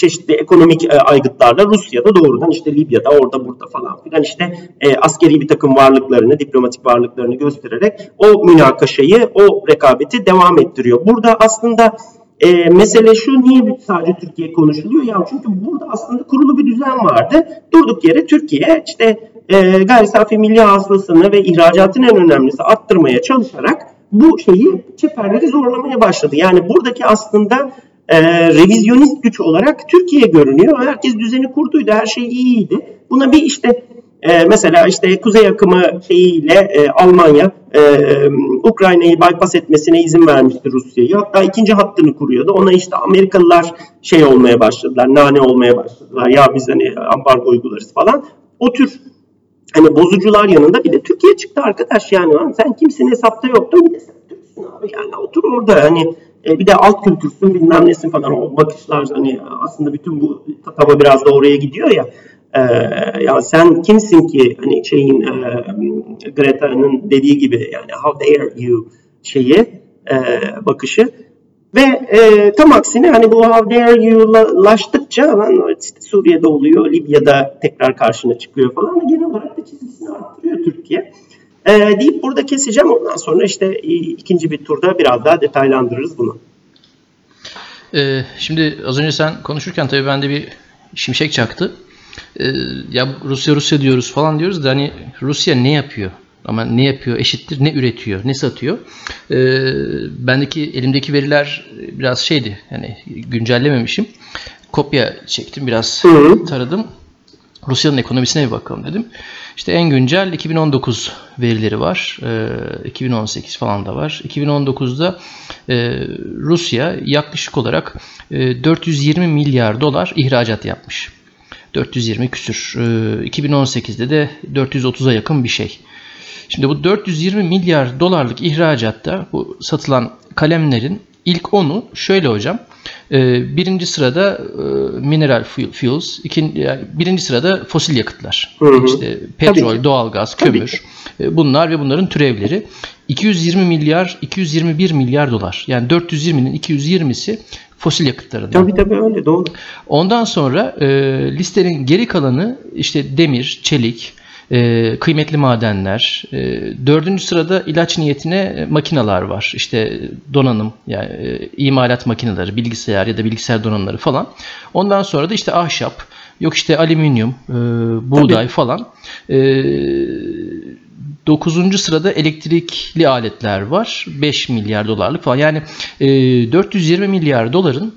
çeşitli ekonomik e, aygıtlarla Rusya'da doğrudan işte Libya'da orada burada falan filan işte e, askeri bir takım varlıklarını, diplomatik varlıklarını göstererek o münakaşayı, o rekabeti devam ettiriyor. Burada aslında e, mesele şu niye sadece Türkiye konuşuluyor? Ya çünkü burada aslında kurulu bir düzen vardı. Durduk yere Türkiye işte e, gayri safi milli hasılasını ve ihracatın en önemlisi arttırmaya çalışarak bu şeyi çeperleri zorlamaya başladı. Yani buradaki aslında e, revizyonist güç olarak Türkiye görünüyor. Herkes düzeni kurduydu, her şey iyiydi. Buna bir işte e, mesela işte kuzey akımı şeyiyle e, Almanya e, Ukrayna'yı bypass etmesine izin vermişti Rusya'yı. Hatta ikinci hattını kuruyordu. Ona işte Amerikalılar şey olmaya başladılar, nane olmaya başladılar. Ya biz hani ambargo uygularız falan. O tür hani bozucular yanında bir de Türkiye çıktı arkadaş yani lan sen kimsin hesapta yoktun bir de sen Türksün abi yani otur orada hani e, bir de alt kültürsün bilmem nesin falan o bakışlar hani aslında bütün bu tatava biraz da oraya gidiyor ya e, ya sen kimsin ki hani şeyin e, Greta'nın dediği gibi yani how dare you şeyi e, bakışı ve e, tam aksine hani bu how dare you'laştıkça lan işte Suriye'de oluyor, Libya'da tekrar karşına çıkıyor falan genel olarak da çizgisini arttırıyor Türkiye. E, deyip burada keseceğim ondan sonra işte ikinci bir turda biraz daha detaylandırırız bunu. Ee, şimdi az önce sen konuşurken tabii bende bir şimşek çaktı. Ee, ya Rusya Rusya diyoruz falan diyoruz da hani Rusya ne yapıyor? Ama ne yapıyor eşittir ne üretiyor ne satıyor. Ee, bendeki elimdeki veriler biraz şeydi yani güncellememişim. Kopya çektim biraz taradım. Rusya'nın ekonomisine bir bakalım dedim. İşte en güncel 2019 verileri var. E, 2018 falan da var. 2019'da e, Rusya yaklaşık olarak e, 420 milyar dolar ihracat yapmış. 420 küsür. E, 2018'de de 430'a yakın bir şey. Şimdi bu 420 milyar dolarlık ihracatta bu satılan kalemlerin ilk onu şöyle hocam. Ee, birinci sırada e, mineral fuels, ikinci, yani birinci sırada fosil yakıtlar. Hı hı. İşte petrol, doğalgaz, kömür. Tabii. Bunlar ve bunların türevleri. 220 milyar, 221 milyar dolar. Yani 420'nin 220'si fosil yakıtlarından. Tabii tabii öyle doğru. Ondan sonra e, listenin geri kalanı işte demir, çelik, e, kıymetli madenler. E, dördüncü sırada ilaç niyetine makineler var. İşte donanım, yani e, imalat makineleri, bilgisayar ya da bilgisayar donanımları falan. Ondan sonra da işte ahşap, yok işte alüminyum, e, buğday Tabii. falan. E, dokuzuncu sırada elektrikli aletler var. 5 milyar dolarlık falan. Yani e, 420 milyar doların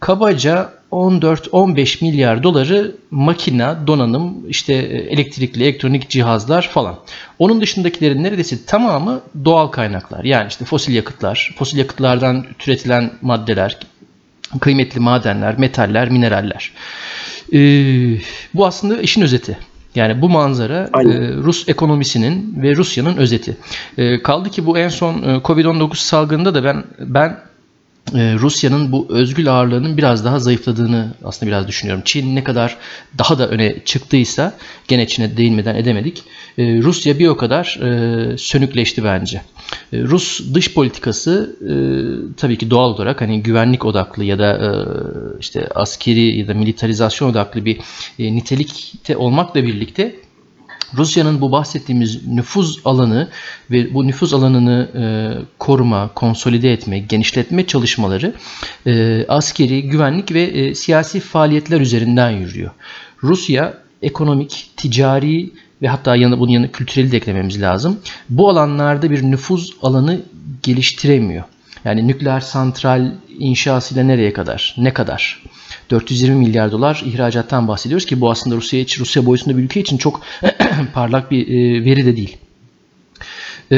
kabaca 14-15 milyar doları makina, donanım, işte e, elektrikli, elektronik cihazlar falan. Onun dışındakilerin neredeyse tamamı doğal kaynaklar. Yani işte fosil yakıtlar, fosil yakıtlardan türetilen maddeler, kıymetli madenler, metaller, mineraller. Ee, bu aslında işin özeti. Yani bu manzara e, Rus ekonomisinin ve Rusya'nın özeti. E, kaldı ki bu en son e, Covid-19 salgında da ben ben Rusya'nın bu özgül ağırlığının biraz daha zayıfladığını aslında biraz düşünüyorum. Çin ne kadar daha da öne çıktıysa gene Çin'e değinmeden edemedik. Ee, Rusya bir o kadar e, sönükleşti bence. Rus dış politikası e, tabii ki doğal olarak hani güvenlik odaklı ya da e, işte askeri ya da militarizasyon odaklı bir nitelikte olmakla birlikte Rusya'nın bu bahsettiğimiz nüfuz alanı ve bu nüfuz alanını e, koruma, konsolide etme, genişletme çalışmaları e, askeri, güvenlik ve e, siyasi faaliyetler üzerinden yürüyor. Rusya ekonomik, ticari ve hatta yanı, bunun yanına kültüreli de eklememiz lazım. Bu alanlarda bir nüfuz alanı geliştiremiyor. Yani nükleer santral inşasıyla nereye kadar? Ne kadar? 420 milyar dolar ihracattan bahsediyoruz ki bu aslında Rusya için, Rusya boyutunda bir ülke için çok parlak bir e, veri de değil. E,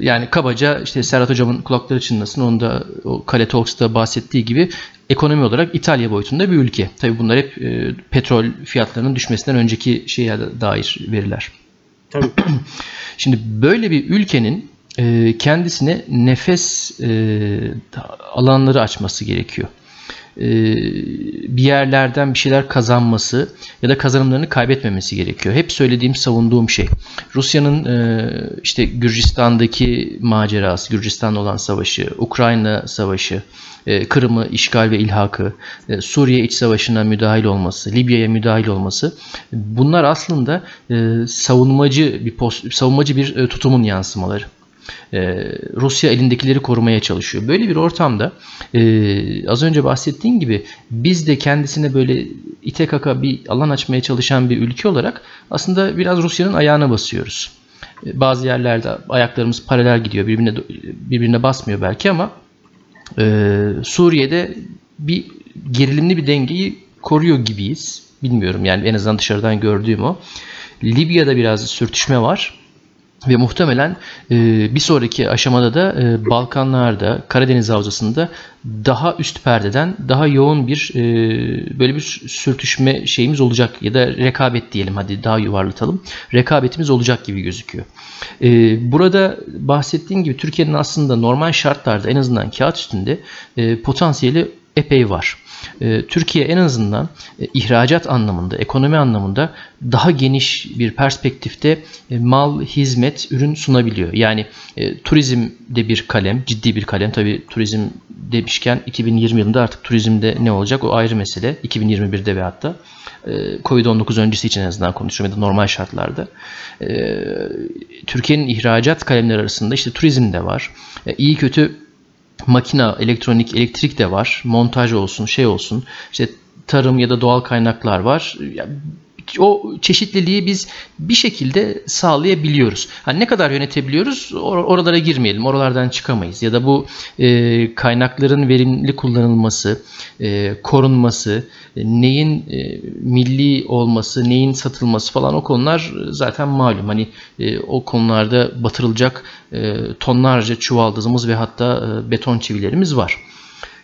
yani kabaca işte Serhat Hocam'ın kulakları çınlasın. Onda o Kale Talks'ta bahsettiği gibi ekonomi olarak İtalya boyutunda bir ülke. Tabi bunlar hep e, petrol fiyatlarının düşmesinden önceki şeye dair veriler. Tabii. Şimdi böyle bir ülkenin kendisine nefes alanları açması gerekiyor. E, bir yerlerden bir şeyler kazanması ya da kazanımlarını kaybetmemesi gerekiyor. Hep söylediğim, savunduğum şey. Rusya'nın e, işte Gürcistan'daki macerası, Gürcistan'la olan savaşı, Ukrayna savaşı, e, Kırım'ı işgal ve ilhakı, Suriye iç savaşına müdahil olması, Libya'ya müdahil olması bunlar aslında savunmacı bir post, savunmacı bir tutumun yansımaları. Ee, Rusya elindekileri korumaya çalışıyor. Böyle bir ortamda e, az önce bahsettiğim gibi biz de kendisine böyle ite kaka bir alan açmaya çalışan bir ülke olarak aslında biraz Rusya'nın ayağına basıyoruz. E, bazı yerlerde ayaklarımız paralel gidiyor. Birbirine birbirine basmıyor belki ama e, Suriye'de bir gerilimli bir dengeyi koruyor gibiyiz. Bilmiyorum yani en azından dışarıdan gördüğüm o. Libya'da biraz sürtüşme var. Ve muhtemelen e, bir sonraki aşamada da e, Balkanlarda, Karadeniz Havzası'nda daha üst perdeden daha yoğun bir e, böyle bir sürtüşme şeyimiz olacak ya da rekabet diyelim hadi daha yuvarlatalım. Rekabetimiz olacak gibi gözüküyor. E, burada bahsettiğim gibi Türkiye'nin aslında normal şartlarda en azından kağıt üstünde e, potansiyeli epey var. Ee, Türkiye en azından e, ihracat anlamında, ekonomi anlamında daha geniş bir perspektifte e, mal, hizmet, ürün sunabiliyor. Yani e, turizm de bir kalem, ciddi bir kalem. Tabi turizm demişken 2020 yılında artık turizmde ne olacak o ayrı mesele. 2021'de ve hatta Covid-19 öncesi için en azından konuşuyorum ya da normal şartlarda. Türkiye'nin ihracat kalemleri arasında işte turizm de var. İyi kötü makina, elektronik, elektrik de var. Montaj olsun, şey olsun. İşte tarım ya da doğal kaynaklar var. O çeşitliliği biz bir şekilde sağlayabiliyoruz. Hani ne kadar yönetebiliyoruz or- oralara girmeyelim. Oralardan çıkamayız. Ya da bu e, kaynakların verimli kullanılması, e, korunması, e, neyin e, milli olması, neyin satılması falan o konular zaten malum. Hani e, o konularda batırılacak e, tonlarca çuvaldızımız ve hatta e, beton çivilerimiz var.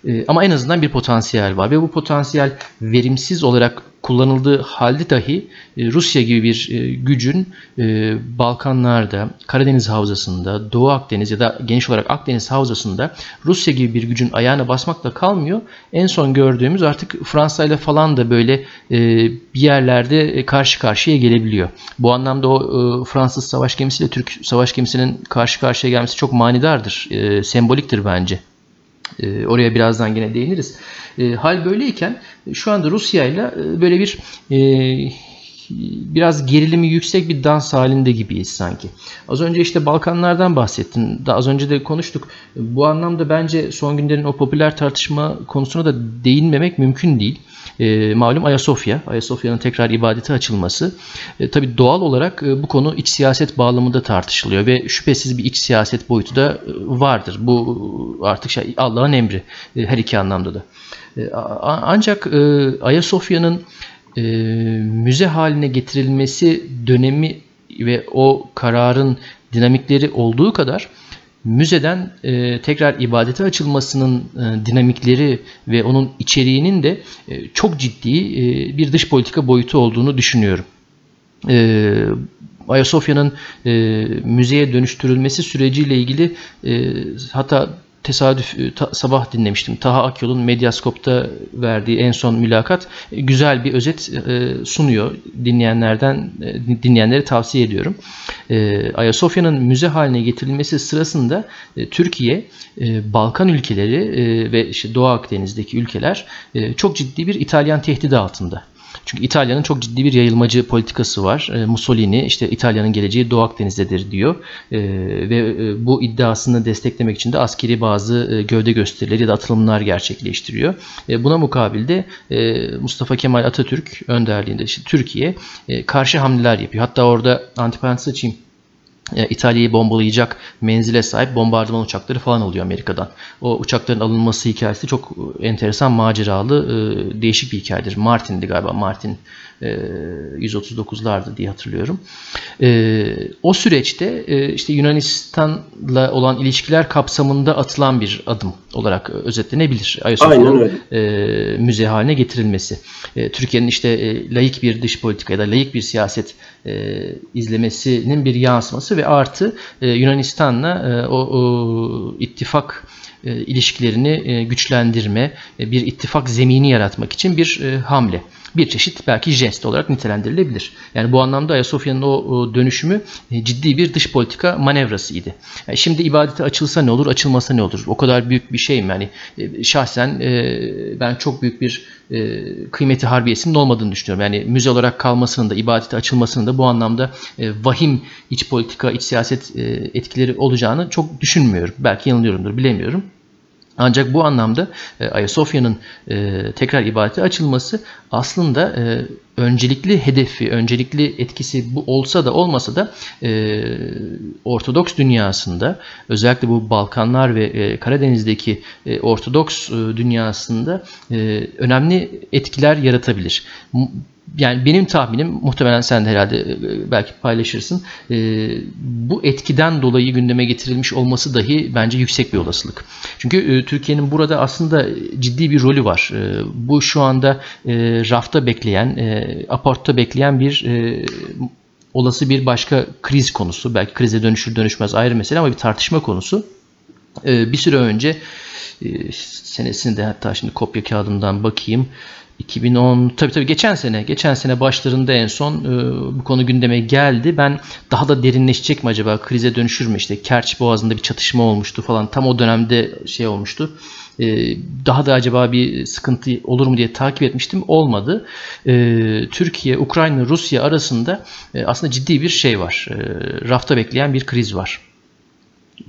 E, ama en azından bir potansiyel var ve bu potansiyel verimsiz olarak kullanıldığı halde dahi e, Rusya gibi bir e, gücün e, Balkanlarda, Karadeniz Havzası'nda, Doğu Akdeniz ya da geniş olarak Akdeniz Havzası'nda Rusya gibi bir gücün ayağına basmakla kalmıyor. En son gördüğümüz artık Fransa ile falan da böyle bir yerlerde karşı karşıya gelebiliyor. Bu anlamda o Fransız savaş gemisiyle Türk savaş gemisinin karşı karşıya gelmesi çok manidardır, semboliktir bence. Oraya birazdan yine değiniriz. E, hal böyleyken şu anda Rusya ile e, böyle bir e, biraz gerilimi yüksek bir dans halinde gibiyiz sanki. Az önce işte Balkanlardan bahsettin. Daha az önce de konuştuk. Bu anlamda bence son günlerin o popüler tartışma konusuna da değinmemek mümkün değil. E, malum Ayasofya, Ayasofya'nın tekrar ibadete açılması. E, tabii doğal olarak e, bu konu iç siyaset bağlamında tartışılıyor ve şüphesiz bir iç siyaset boyutu da e, vardır. Bu artık şey, Allah'ın emri e, her iki anlamda da. E, ancak e, Ayasofya'nın e, müze haline getirilmesi dönemi ve o kararın dinamikleri olduğu kadar müzeden e, tekrar ibadete açılmasının e, dinamikleri ve onun içeriğinin de e, çok ciddi e, bir dış politika boyutu olduğunu düşünüyorum. E, Ayasofya'nın e, müzeye dönüştürülmesi süreciyle ilgili e, hatta tesadüf e, ta, sabah dinlemiştim. Taha Akyol'un Medyaskop'ta verdiği en son mülakat e, güzel bir özet e, sunuyor. Dinleyenlerden e, dinleyenleri tavsiye ediyorum. E, Ayasofya'nın müze haline getirilmesi sırasında e, Türkiye, e, Balkan ülkeleri e, ve işte Doğu Akdeniz'deki ülkeler e, çok ciddi bir İtalyan tehdidi altında. Çünkü İtalya'nın çok ciddi bir yayılmacı politikası var. E, Mussolini işte İtalya'nın geleceği Doğu Akdeniz'dedir diyor. E, ve e, bu iddiasını desteklemek için de askeri bazı gövde gösterileri ya da atılımlar gerçekleştiriyor. Buna mukabilde Mustafa Kemal Atatürk önderliğinde işte Türkiye karşı hamleler yapıyor. Hatta orada antiparantez açayım İtalya'yı bombalayacak menzile sahip bombardıman uçakları falan alıyor Amerika'dan. O uçakların alınması hikayesi çok enteresan, maceralı, e, değişik bir hikayedir. Martin'di galiba, Martin 139'lardı diye hatırlıyorum. O süreçte işte Yunanistan'la olan ilişkiler kapsamında atılan bir adım olarak özetlenebilir. Ayasofya'nın müze haline getirilmesi. Türkiye'nin işte layık bir dış politika ya da layık bir siyaset izlemesinin bir yansıması ve artı Yunanistan'la o, o ittifak ilişkilerini güçlendirme, bir ittifak zemini yaratmak için bir hamle bir çeşit belki jest olarak nitelendirilebilir. Yani bu anlamda Ayasofya'nın o dönüşümü e, ciddi bir dış politika manevrasıydı. Yani şimdi ibadete açılsa ne olur, açılmasa ne olur? O kadar büyük bir şey mi? Yani e, şahsen e, ben çok büyük bir kıymeti harbiyesinin olmadığını düşünüyorum. Yani müze olarak kalmasının da, ibadete açılmasının da bu anlamda vahim iç politika, iç siyaset etkileri olacağını çok düşünmüyorum. Belki yanılıyorumdur, bilemiyorum. Ancak bu anlamda e, Ayasofya'nın e, tekrar ibadete açılması aslında e, öncelikli hedefi, öncelikli etkisi bu olsa da olmasa da Ortodoks dünyasında özellikle bu Balkanlar ve Karadeniz'deki Ortodoks dünyasında önemli etkiler yaratabilir yani benim tahminim muhtemelen sen de herhalde e, belki paylaşırsın. E, bu etkiden dolayı gündeme getirilmiş olması dahi bence yüksek bir olasılık. Çünkü e, Türkiye'nin burada aslında ciddi bir rolü var. bu şu anda rafta bekleyen, aportta bekleyen bir olası bir başka kriz konusu. Belki krize dönüşür dönüşmez ayrı mesele ama bir tartışma konusu. bir süre önce senesini de hatta şimdi kopya kağıdımdan bakayım. 2010 tabii tabii geçen sene geçen sene başlarında en son e, bu konu gündeme geldi. Ben daha da derinleşecek mi acaba krize dönüşür mü işte Kerç Boğazı'nda bir çatışma olmuştu falan tam o dönemde şey olmuştu. E, daha da acaba bir sıkıntı olur mu diye takip etmiştim. Olmadı. E, Türkiye, Ukrayna, Rusya arasında e, aslında ciddi bir şey var. E, rafta bekleyen bir kriz var.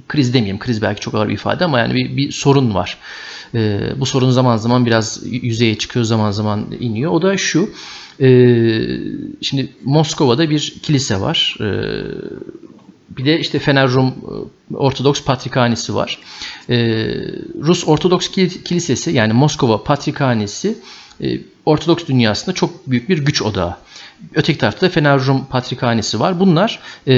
Kriz demeyeyim, kriz belki çok ağır bir ifade ama yani bir, bir sorun var. E, bu sorun zaman zaman biraz yüzeye çıkıyor, zaman zaman iniyor. O da şu. E, şimdi Moskova'da bir kilise var. E, bir de işte Fener Rum e, Ortodoks Patrikhanesi var. E, Rus Ortodoks Kilisesi yani Moskova Patrikhanesi e, Ortodoks dünyasında çok büyük bir güç odağı. Öteki tarafta da Fener Rum Patrikhanesi var. Bunlar e,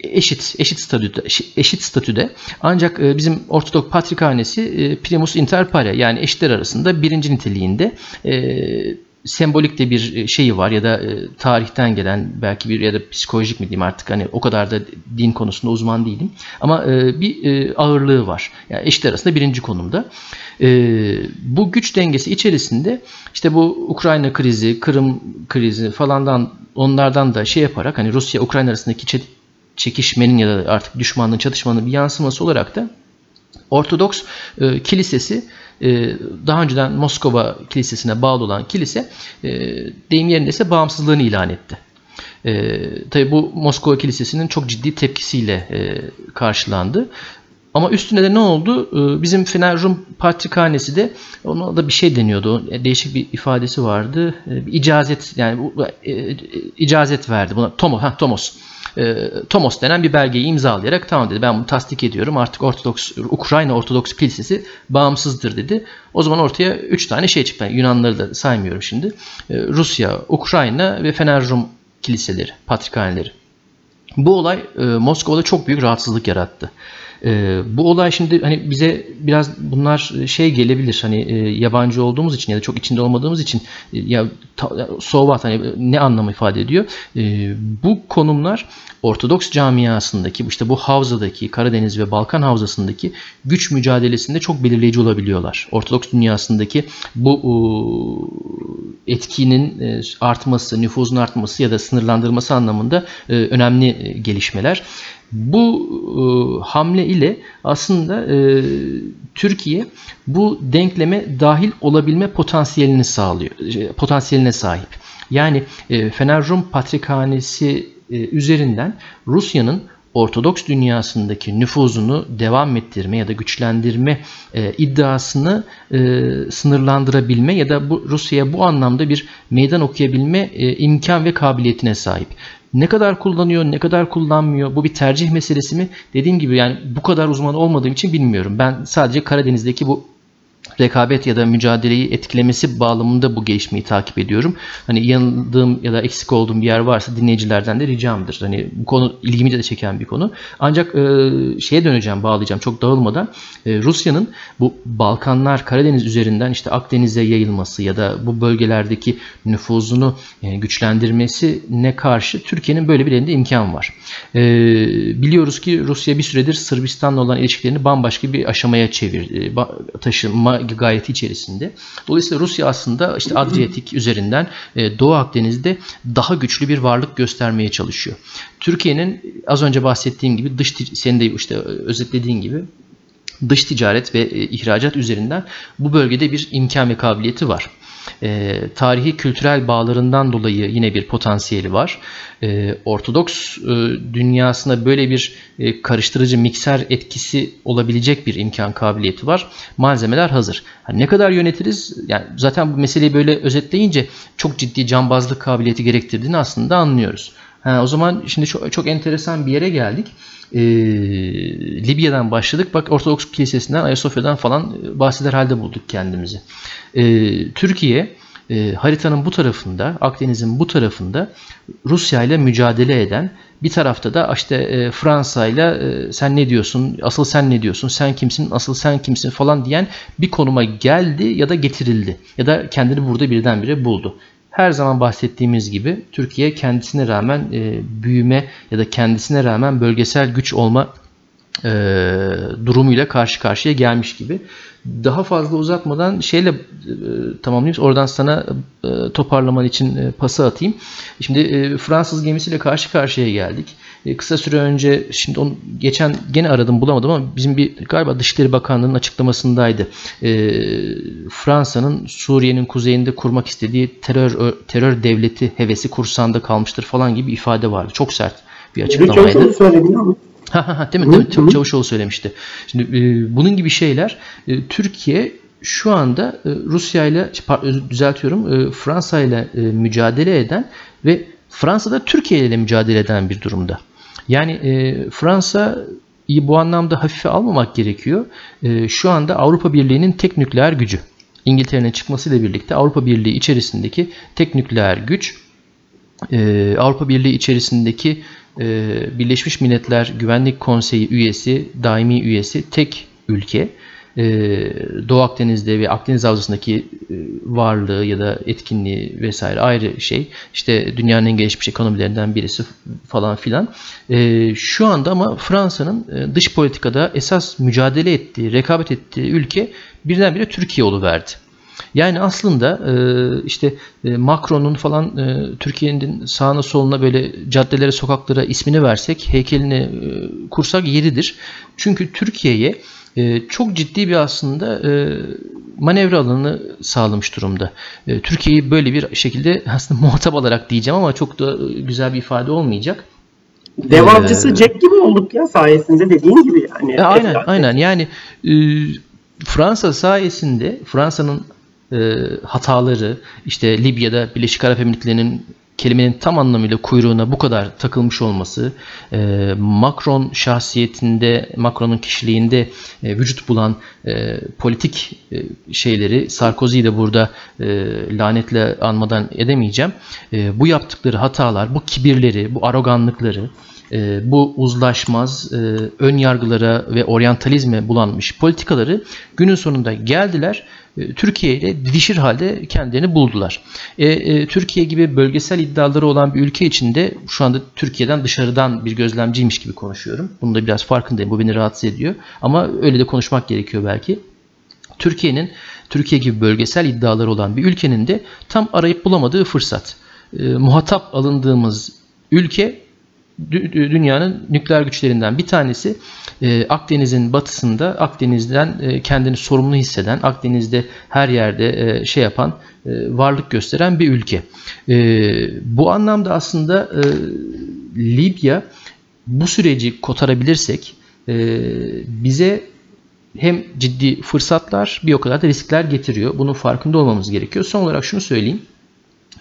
eşit eşit statüde eşit statüde. Ancak e, bizim Ortodok Patrikhanesi e, primus inter pare yani eşitler arasında birinci niteliğinde e, sembolik de bir e, şeyi var ya da e, tarihten gelen belki bir ya da psikolojik mi diyeyim artık hani o kadar da din konusunda uzman değilim ama e, bir ağırlığı var. Yani eşitler arasında birinci konumda. Bu güç dengesi içerisinde işte bu Ukrayna krizi, Kırım krizi falandan onlardan da şey yaparak hani Rusya Ukrayna arasındaki çekişmenin ya da artık düşmanlığın çatışmanın bir yansıması olarak da Ortodoks e, kilisesi e, daha önceden Moskova kilisesine bağlı olan kilise e, deyim yerindeyse bağımsızlığını ilan etti. E, tabii bu Moskova Kilisesi'nin çok ciddi tepkisiyle e, karşılandı. Ama üstüne de ne oldu? E, bizim Fener Rum Patrikhanesi de ona da bir şey deniyordu. E, değişik bir ifadesi vardı. Bir icazet yani icazet verdi buna. Tomos, ha, Tomos e, Tomos denen bir belgeyi imzalayarak tamam dedi ben bunu tasdik ediyorum artık Ortodoks Ukrayna Ortodoks Kilisesi bağımsızdır dedi. O zaman ortaya 3 tane şey çıktı. Yani Yunanları da saymıyorum şimdi. E, Rusya, Ukrayna ve Fener Rum kiliseleri, patrikhaneleri. Bu olay e, Moskova'da çok büyük rahatsızlık yarattı. E, bu olay şimdi hani bize biraz bunlar şey gelebilir hani e, yabancı olduğumuz için ya da çok içinde olmadığımız için e, ya ta, so hani ne anlamı ifade ediyor? E, bu konumlar Ortodoks camiasındaki işte bu havzadaki Karadeniz ve Balkan havzasındaki güç mücadelesinde çok belirleyici olabiliyorlar. Ortodoks dünyasındaki bu e, etkinin e, artması, nüfuzun artması ya da sınırlandırılması anlamında e, önemli gelişmeler. Bu e, hamle ile aslında e, Türkiye bu denkleme dahil olabilme potansiyelini sağlıyor, e, potansiyeline sahip. Yani e, Fener Rum Patrikhanesi e, üzerinden Rusya'nın Ortodoks dünyasındaki nüfuzunu devam ettirme ya da güçlendirme e, iddiasını e, sınırlandırabilme ya da bu Rusya'ya bu anlamda bir meydan okuyabilme e, imkan ve kabiliyetine sahip. Ne kadar kullanıyor, ne kadar kullanmıyor? Bu bir tercih meselesi mi? Dediğim gibi yani bu kadar uzman olmadığım için bilmiyorum. Ben sadece Karadeniz'deki bu rekabet ya da mücadeleyi etkilemesi bağlamında bu gelişmeyi takip ediyorum. Hani yanıldığım ya da eksik olduğum bir yer varsa dinleyicilerden de ricamdır. Hani bu konu ilgimi de çeken bir konu. Ancak e, şeye döneceğim, bağlayacağım çok dağılmadan. E, Rusya'nın bu Balkanlar, Karadeniz üzerinden işte Akdeniz'e yayılması ya da bu bölgelerdeki nüfuzunu e, güçlendirmesi ne karşı Türkiye'nin böyle bir elinde imkan var. E, biliyoruz ki Rusya bir süredir Sırbistan'la olan ilişkilerini bambaşka bir aşamaya çevir, e, gayeti içerisinde. Dolayısıyla Rusya aslında işte Adriyatik üzerinden e, Doğu Akdeniz'de daha güçlü bir varlık göstermeye çalışıyor. Türkiye'nin az önce bahsettiğim gibi dış senin de işte özetlediğin gibi dış ticaret ve e, ihracat üzerinden bu bölgede bir imkan ve kabiliyeti var e, tarihi kültürel bağlarından dolayı yine bir potansiyeli var. E, Ortodoks e, dünyasında böyle bir e, karıştırıcı mikser etkisi olabilecek bir imkan kabiliyeti var. Malzemeler hazır. Yani ne kadar yönetiriz? Yani zaten bu meseleyi böyle özetleyince çok ciddi cambazlık kabiliyeti gerektirdiğini aslında anlıyoruz. Ha, o zaman şimdi çok, çok enteresan bir yere geldik. Ee, Libya'dan başladık. Bak Ortodoks Kilisesi'nden, Ayasofya'dan falan bahseder halde bulduk kendimizi. Ee, Türkiye e, haritanın bu tarafında, Akdeniz'in bu tarafında Rusya ile mücadele eden, bir tarafta da işte e, Fransa ile e, sen ne diyorsun, asıl sen ne diyorsun, sen kimsin, asıl sen kimsin falan diyen bir konuma geldi ya da getirildi. Ya da kendini burada birdenbire buldu. Her zaman bahsettiğimiz gibi Türkiye kendisine rağmen e, büyüme ya da kendisine rağmen bölgesel güç olma e, durumuyla karşı karşıya gelmiş gibi. Daha fazla uzatmadan şeyle e, tamamlayayım. Oradan sana e, toparlaman için e, pası atayım. Şimdi e, Fransız gemisiyle karşı karşıya geldik. E, kısa süre önce şimdi onu geçen gene aradım bulamadım ama bizim bir galiba Dışişleri Bakanlığı'nın açıklamasındaydı. E, Fransa'nın Suriye'nin kuzeyinde kurmak istediği terör terör devleti hevesi kursağında kalmıştır falan gibi ifade vardı. Çok sert bir açıklamaydı. Çavuşoğlu söyledi ama. Değil mi? Mi? Çavuşoğlu söylemişti. Şimdi e, bunun gibi şeyler e, Türkiye şu anda e, Rusya ile düzeltiyorum e, Fransa ile e, mücadele eden ve Fransa'da Türkiye ile mücadele eden bir durumda. Yani e, Fransa bu anlamda hafife almamak gerekiyor. E, şu anda Avrupa Birliği'nin tek nükleer gücü. İngiltere'nin çıkmasıyla birlikte Avrupa Birliği içerisindeki tek nükleer güç e, Avrupa Birliği içerisindeki Birleşmiş Milletler Güvenlik Konseyi üyesi, daimi üyesi tek ülke. Ee, Doğu Akdeniz'de ve Akdeniz Havzası'ndaki e, varlığı ya da etkinliği vesaire ayrı şey. İşte dünyanın en gelişmiş ekonomilerinden birisi falan filan. Ee, şu anda ama Fransa'nın e, dış politikada esas mücadele ettiği, rekabet ettiği ülke birdenbire Türkiye oluverdi. Yani aslında e, işte Macron'un falan Türkiye'nin sağına soluna böyle caddelere, sokaklara ismini versek, heykelini kursak yeridir. Çünkü Türkiye'ye çok ciddi bir aslında e, manevra alanı sağlamış durumda. E, Türkiye'yi böyle bir şekilde aslında muhatap alarak diyeceğim ama çok da güzel bir ifade olmayacak. Devamcısı ee, Jack gibi olduk ya sayesinde dediğin gibi yani. E, aynen aynen yani e, Fransa sayesinde Fransa'nın e, hataları işte Libya'da Birleşik Arap Emirlikleri'nin kelimenin tam anlamıyla kuyruğuna bu kadar takılmış olması, e, Macron şahsiyetinde, Macron'un kişiliğinde e, vücut bulan e, politik e, şeyleri, Sarkozy'yi de burada e, lanetle anmadan edemeyeceğim. E, bu yaptıkları hatalar, bu kibirleri, bu aroganlıkları, e, bu uzlaşmaz, e, ön yargılara ve oryantalizme bulanmış politikaları günün sonunda geldiler e, Türkiye ile didişir halde kendilerini buldular. E, e, Türkiye gibi bölgesel iddiaları olan bir ülke içinde şu anda Türkiye'den dışarıdan bir gözlemciymiş gibi konuşuyorum. Bunu da biraz farkındayım. Bu beni rahatsız ediyor. Ama öyle de konuşmak gerekiyor belki. Türkiye'nin Türkiye gibi bölgesel iddiaları olan bir ülkenin de tam arayıp bulamadığı fırsat. E, muhatap alındığımız ülke dünyanın nükleer güçlerinden bir tanesi e, Akdeniz'in batısında Akdeniz'den e, kendini sorumlu hisseden Akdeniz'de her yerde e, şey yapan varlık gösteren bir ülke. Bu anlamda aslında Libya bu süreci kotarabilirsek bize hem ciddi fırsatlar bir o kadar da riskler getiriyor. Bunun farkında olmamız gerekiyor. Son olarak şunu söyleyeyim.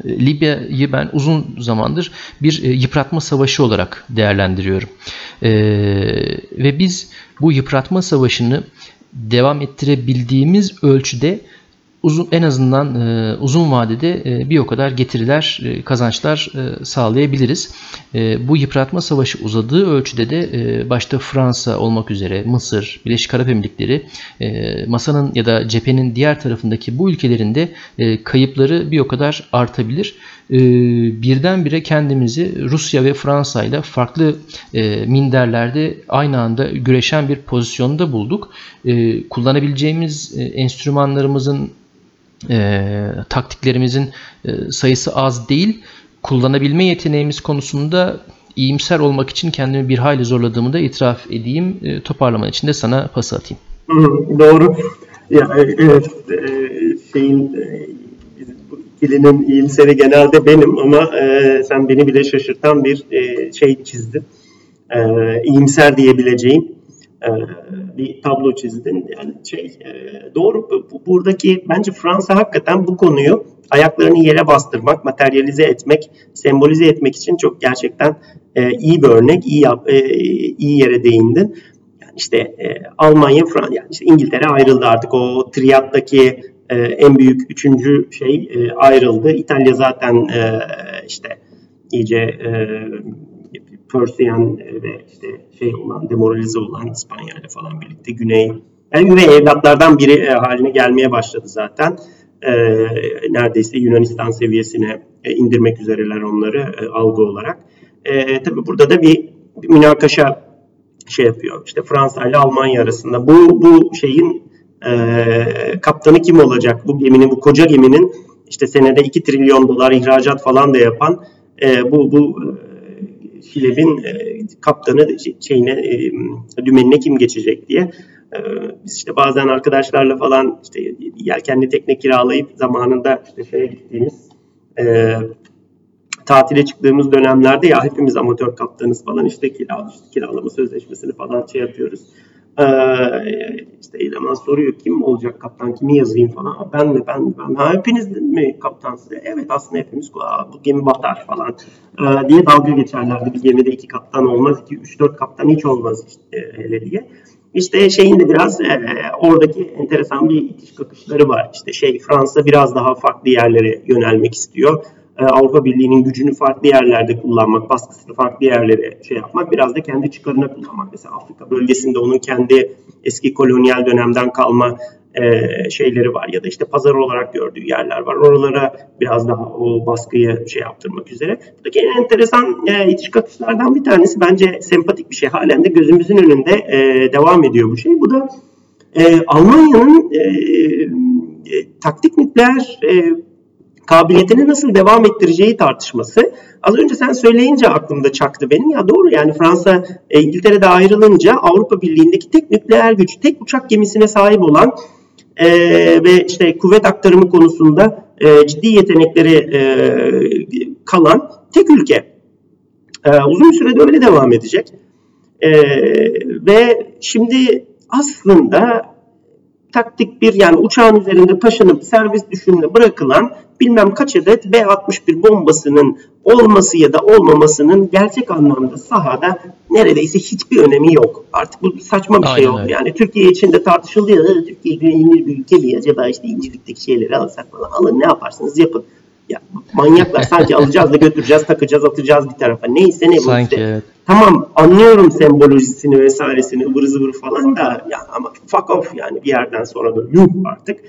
Libya'yı ben uzun zamandır bir yıpratma savaşı olarak değerlendiriyorum. Ve biz bu yıpratma savaşını devam ettirebildiğimiz ölçüde uzun en azından e, uzun vadede e, bir o kadar getiriler, e, kazançlar e, sağlayabiliriz. E, bu yıpratma savaşı uzadığı ölçüde de e, başta Fransa olmak üzere Mısır, Birleşik Arap Emirlikleri e, masanın ya da cephenin diğer tarafındaki bu ülkelerinde e, kayıpları bir o kadar artabilir. E, birdenbire kendimizi Rusya ve Fransa ile farklı e, minderlerde aynı anda güreşen bir pozisyonda bulduk. E, kullanabileceğimiz e, enstrümanlarımızın e, taktiklerimizin e, sayısı az değil. Kullanabilme yeteneğimiz konusunda iyimser olmak için kendimi bir hayli zorladığımı da itiraf edeyim. E, toparlaman için de sana pas atayım. Doğru. Ya, e, evet, e, şeyin e, ikilinin iyimseri genelde benim ama e, sen beni bile şaşırtan bir e, şey çizdin. E, iyimser diyebileceğim bir tablo çizdin. Yani şey e, doğru buradaki bence Fransa hakikaten bu konuyu ayaklarını yere bastırmak, materyalize etmek, sembolize etmek için çok gerçekten e, iyi bir örnek, iyi yap, iyi yere değindin. Yani işte Almanya, Fransa, yani işte İngiltere ayrıldı artık o triattaki en büyük üçüncü şey ayrıldı. İtalya zaten işte iyice Persian ve işte şey olan, demoralize olan İspanya ile falan birlikte Güney, yani Güney evlatlardan biri e, haline gelmeye başladı zaten. E, neredeyse Yunanistan seviyesine e, indirmek üzereler onları e, algı olarak. E, tabii burada da bir, bir münakaşa şey yapıyor. İşte Fransa ile Almanya arasında bu bu şeyin e, kaptanı kim olacak? Bu geminin, bu koca geminin işte senede 2 trilyon dolar ihracat falan da yapan e, bu bu Hileb'in e, kaptanı şeyine e, dümenine kim geçecek diye. E, biz işte bazen arkadaşlarla falan işte yelkenli tekne kiralayıp zamanında işte şeye gittiğimiz e, tatile çıktığımız dönemlerde ya hepimiz amatör kaptanız falan işte, kira, kiralama sözleşmesini falan şey yapıyoruz. Ee, işte eleman soruyor kim olacak kaptan kimi yazayım falan. Ben mi ben mi ben mi? Hepiniz mi kaptansınız? Evet aslında hepimiz bu gemi batar falan ee, diye dalga geçerlerdi. Bir gemide iki kaptan olmaz, iki üç dört kaptan hiç olmaz işte, hele diye. İşte şeyin de biraz e, oradaki enteresan bir itiş kakışları var. İşte şey Fransa biraz daha farklı yerlere yönelmek istiyor. E, Avrupa Birliği'nin gücünü farklı yerlerde kullanmak, baskısını farklı yerlere şey yapmak, biraz da kendi çıkarına kullanmak. Mesela Afrika bölgesinde onun kendi eski kolonyal dönemden kalma e, şeyleri var ya da işte pazar olarak gördüğü yerler var. Oralara biraz daha o baskıyı şey yaptırmak üzere. Buradaki en enteresan e, itiş kakışlardan bir tanesi bence sempatik bir şey. Halen de gözümüzün önünde e, devam ediyor bu şey. Bu da e, Almanya'nın e, e, taktik nükleer e, kabiliyetini nasıl devam ettireceği tartışması. Az önce sen söyleyince aklımda çaktı benim. Ya doğru yani Fransa e, İngiltere'de ayrılınca Avrupa Birliği'ndeki tek nükleer güç, tek uçak gemisine sahip olan e, ve işte kuvvet aktarımı konusunda e, ciddi yetenekleri e, kalan tek ülke. E, uzun sürede öyle devam edecek. E, ve şimdi aslında taktik bir yani uçağın üzerinde taşınıp servis düşününe bırakılan bilmem kaç adet B-61 bombasının olması ya da olmamasının gerçek anlamda sahada neredeyse hiçbir önemi yok. Artık bu saçma bir şey Aynen şey oldu. Öyle. Yani Türkiye için de tartışıldı ya Türkiye güvenilir bir ülke mi acaba işte incilikteki şeyleri alsak falan alın ne yaparsınız yapın. Ya manyaklar sanki alacağız da götüreceğiz, takacağız, atacağız bir tarafa. Neyse ne bu sanki, işte. Evet. Tamam anlıyorum sembolojisini vesairesini ıvır zıvır falan da ya ama fuck off yani bir yerden sonra da yuh artık.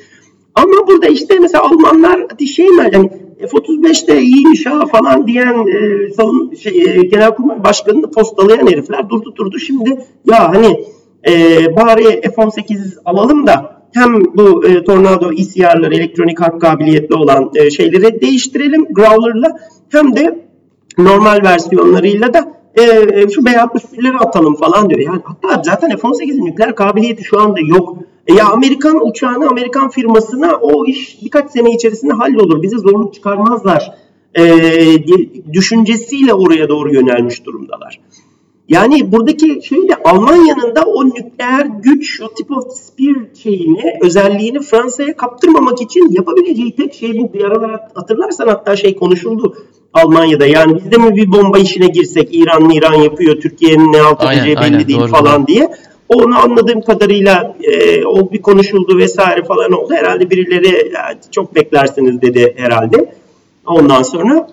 Ama burada işte mesela Almanlar şey mi yani F-35 de iyiymiş ha falan diyen e, savun, şey, e, Genelkurmay Başkanı'nı postalayan herifler durdu durdu şimdi ya hani e, bari F-18 alalım da hem bu e, Tornado ECR'ları elektronik harp kabiliyetli olan e, şeyleri değiştirelim Growler'la hem de normal versiyonlarıyla da e, e şu B-61'leri atalım falan diyor. Yani hatta zaten F-18'in nükleer kabiliyeti şu anda yok. E ya Amerikan uçağını, Amerikan firmasına o iş birkaç sene içerisinde hallolur. Bize zorluk çıkarmazlar e, düşüncesiyle oraya doğru yönelmiş durumdalar. Yani buradaki şey de Almanya'nın da o nükleer güç, o tip of spear şeyini, özelliğini Fransa'ya kaptırmamak için yapabileceği tek şey bu. Bir aralar hatırlarsan hatta şey konuşuldu Almanya'da. Yani biz de mi bir bomba işine girsek, İran İran yapıyor, Türkiye'nin ne halt edeceği belli aynen, değil doğru, falan doğru. diye. Onu anladığım kadarıyla e, o bir konuşuldu vesaire falan oldu. Herhalde birileri "Ya, çok beklersiniz dedi herhalde. Ondan sonra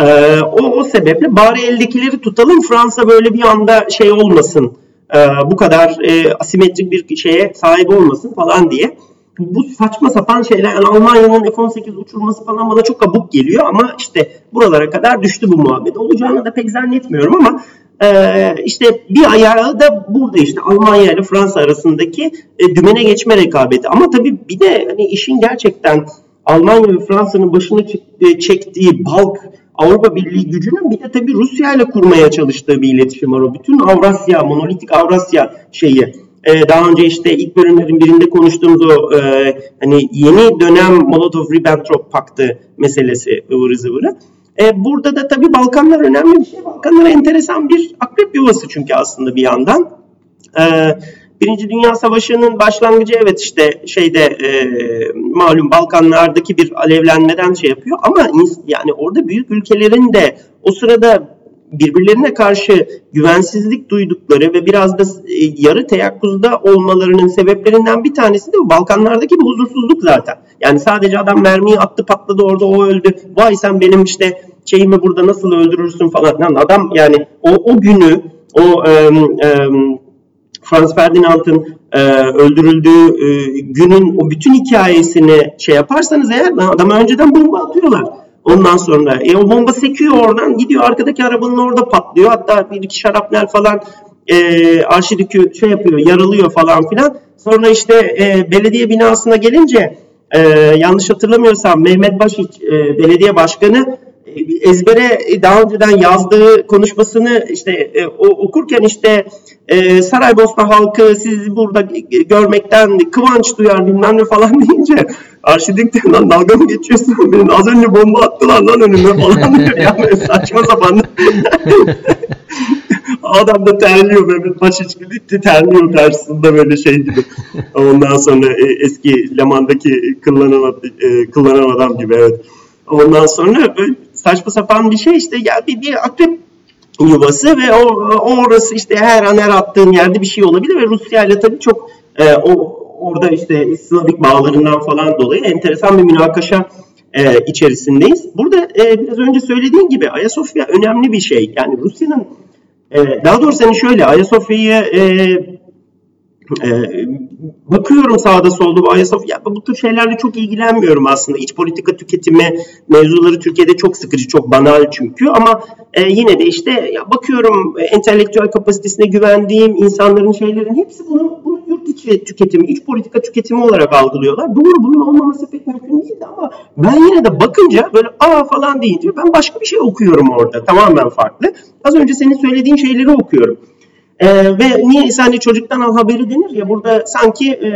ee, o, o sebeple bari eldekileri tutalım Fransa böyle bir anda şey olmasın e, bu kadar e, asimetrik bir şeye sahip olmasın falan diye. Bu saçma sapan şeyler yani Almanya'nın F-18 uçurması falan bana çok abuk geliyor ama işte buralara kadar düştü bu muhabbet. Olacağını da pek zannetmiyorum ama e, işte bir ayağı da burada işte Almanya ile Fransa arasındaki e, dümene geçme rekabeti. Ama tabii bir de hani işin gerçekten Almanya ve Fransa'nın başını çek- çektiği balk Avrupa Birliği gücünün bir de tabii Rusya ile kurmaya çalıştığı bir iletişim var. O bütün Avrasya, monolitik Avrasya şeyi. Ee, daha önce işte ilk bölümlerin birinde konuştuğumuz o e, hani yeni dönem Molotov-Ribbentrop paktı meselesi ıvırı zıvırı. E, burada da tabii Balkanlar önemli bir şey. Balkanlar enteresan bir akrep yuvası çünkü aslında bir yandan. Ee, Birinci Dünya Savaşı'nın başlangıcı evet işte şeyde e, malum Balkanlardaki bir alevlenmeden şey yapıyor ama yani orada büyük ülkelerin de o sırada birbirlerine karşı güvensizlik duydukları ve biraz da e, yarı teyakkuzda olmalarının sebeplerinden bir tanesi de bu Balkanlardaki bir huzursuzluk zaten. Yani sadece adam mermiyi attı patladı orada o öldü. Vay sen benim işte şeyimi burada nasıl öldürürsün falan. Lan adam yani o, o günü o em, em, Franz Ferdinand'ın e, öldürüldüğü e, günün o bütün hikayesini şey yaparsanız eğer adama önceden bomba atıyorlar. Ondan sonra e, o bomba sekiyor oradan gidiyor arkadaki arabanın orada patlıyor. Hatta bir iki şarapnel falan e, arşidükü şey yapıyor yaralıyor falan filan. Sonra işte e, belediye binasına gelince e, yanlış hatırlamıyorsam Mehmet Başiç e, belediye başkanı ezbere e, daha önceden yazdığı konuşmasını işte e, okurken işte e, Saraybosna halkı sizi burada görmekten kıvanç duyar bilmem ne falan deyince Arşidük de lan dalga mı geçiyorsun benim? Az önce bomba attılar lan önüme falan diyor. Yani saçma sapan. Adam da terliyor Mehmet Başiç gibi terliyor karşısında böyle şey gibi. Ondan sonra eski Leman'daki kıllanan, kıllanan adam gibi evet. Ondan sonra saçma sapan bir şey işte ya bir, bir akrep yuvası ve o, orası işte her an her attığın yerde bir şey olabilir ve Rusya ile tabii çok e, o orada işte Slavik bağlarından falan dolayı enteresan bir münakaşa e, içerisindeyiz. Burada e, biraz önce söylediğin gibi Ayasofya önemli bir şey. Yani Rusya'nın e, daha doğrusu hani şöyle Ayasofya'yı e, ee, bakıyorum sağda solda bu Ayasofya bu tür şeylerle çok ilgilenmiyorum aslında. İç politika tüketimi mevzuları Türkiye'de çok sıkıcı, çok banal çünkü ama e, yine de işte ya bakıyorum e, entelektüel kapasitesine güvendiğim insanların şeylerin hepsi bunu, bunu yurt içi tüketimi, iç politika tüketimi olarak algılıyorlar. Doğru bunun olmaması pek mümkün değildi ama ben yine de bakınca böyle aa falan deyince ben başka bir şey okuyorum orada. Tamamen farklı. Az önce senin söylediğin şeyleri okuyorum. Ee, ve niye hani çocuktan al haberi denir ya burada sanki e,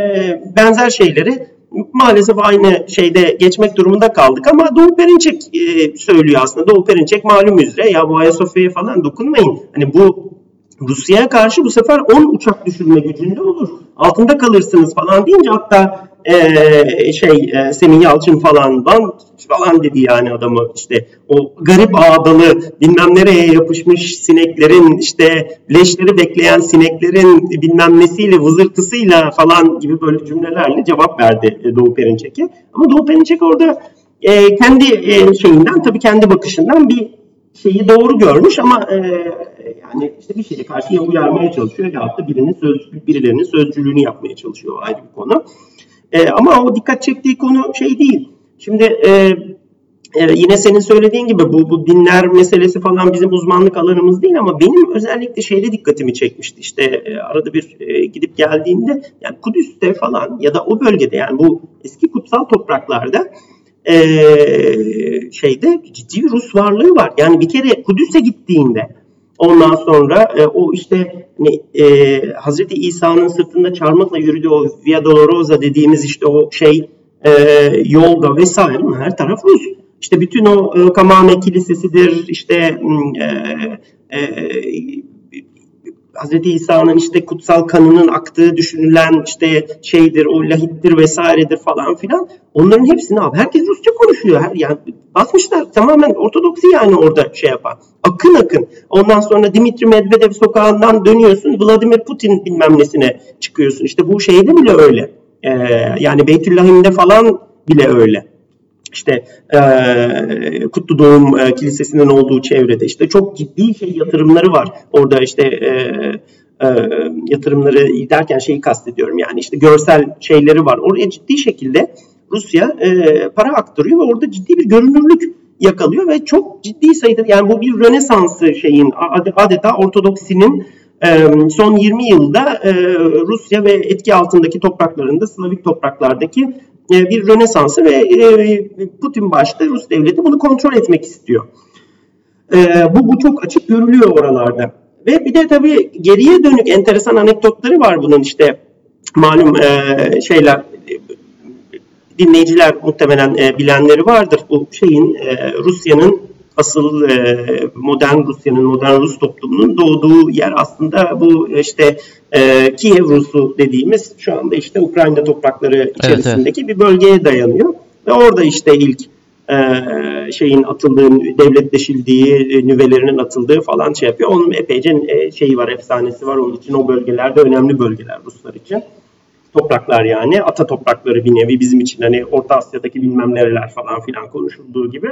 benzer şeyleri maalesef aynı şeyde geçmek durumunda kaldık ama Doğu Perinçek e, söylüyor aslında. Doğu Perinçek malum üzere ya bu Ayasofya'ya falan dokunmayın. Hani bu Rusya'ya karşı bu sefer 10 uçak düşürme gücünde olur. Altında kalırsınız falan deyince hatta e, şey e, Semih Yalçın falan lan falan dedi yani adamı işte o garip ağdalı bilmem nereye yapışmış sineklerin işte leşleri bekleyen sineklerin bilmem nesiyle vızırtısıyla falan gibi böyle cümlelerle cevap verdi e, Doğu Perinçek'e. Ama Doğu Perinçek orada e, kendi e, şeyinden tabii kendi bakışından bir şeyi doğru görmüş ama e, yani işte bir şeye karşı ya uyarmaya çalışıyor ya da birinin söz, birilerinin sözcülüğünü yapmaya çalışıyor ayrı bir konu. E, ama o dikkat çektiği konu şey değil. Şimdi e, e, yine senin söylediğin gibi bu, bu dinler meselesi falan bizim uzmanlık alanımız değil ama benim özellikle şeyde dikkatimi çekmişti. İşte e, arada bir e, gidip geldiğimde yani Kudüs'te falan ya da o bölgede yani bu eski kutsal topraklarda e, şeyde ciddi Rus varlığı var. Yani bir kere Kudüs'e gittiğinde ondan sonra e, o işte hani, e, Hazreti İsa'nın sırtında çarmıhla yürüdüğü o Via Dolorosa dediğimiz işte o şey e, yolda vesaire her taraf Rus. İşte bütün o e, Kamame Kilisesi'dir, işte e, e, Hz. İsa'nın işte kutsal kanının aktığı düşünülen işte şeydir, o lahittir vesairedir falan filan. Onların hepsini abi herkes Rusça konuşuyor. Her, yani basmışlar tamamen Ortodoksi yani orada şey yapan. Akın akın. Ondan sonra Dimitri Medvedev sokağından dönüyorsun. Vladimir Putin bilmem nesine çıkıyorsun. İşte bu şeyde bile öyle. Ee, yani Beytüllahim'de falan bile öyle işte e, Kutlu Doğum e, Kilisesi'nin olduğu çevrede işte çok ciddi şey yatırımları var. Orada işte e, e, yatırımları derken şeyi kastediyorum yani işte görsel şeyleri var. Oraya ciddi şekilde Rusya e, para aktarıyor ve orada ciddi bir görünürlük yakalıyor ve çok ciddi sayıda yani bu bir Rönesansı şeyin adeta Ortodoksinin son 20 yılda Rusya ve etki altındaki topraklarında Slavik topraklardaki e, bir rönesansı ve e, Putin başta Rus devleti bunu kontrol etmek istiyor. E, bu, bu çok açık görülüyor oralarda. Ve bir de tabii geriye dönük enteresan anekdotları var bunun işte malum şeyler dinleyiciler muhtemelen bilenleri vardır. Bu şeyin Rusya'nın asıl e, modern Rusya'nın, modern Rus toplumunun doğduğu yer aslında bu işte e, Kiev Rusu dediğimiz şu anda işte Ukrayna toprakları içerisindeki evet, evet. bir bölgeye dayanıyor. Ve orada işte ilk e, şeyin atıldığı, devletleşildiği, e, nüvelerinin atıldığı falan şey yapıyor. Onun epeyce e, şeyi var, efsanesi var onun için. O bölgelerde önemli bölgeler Ruslar için. Topraklar yani, ata toprakları bir nevi bizim için hani Orta Asya'daki bilmem nereler falan filan konuşulduğu gibi.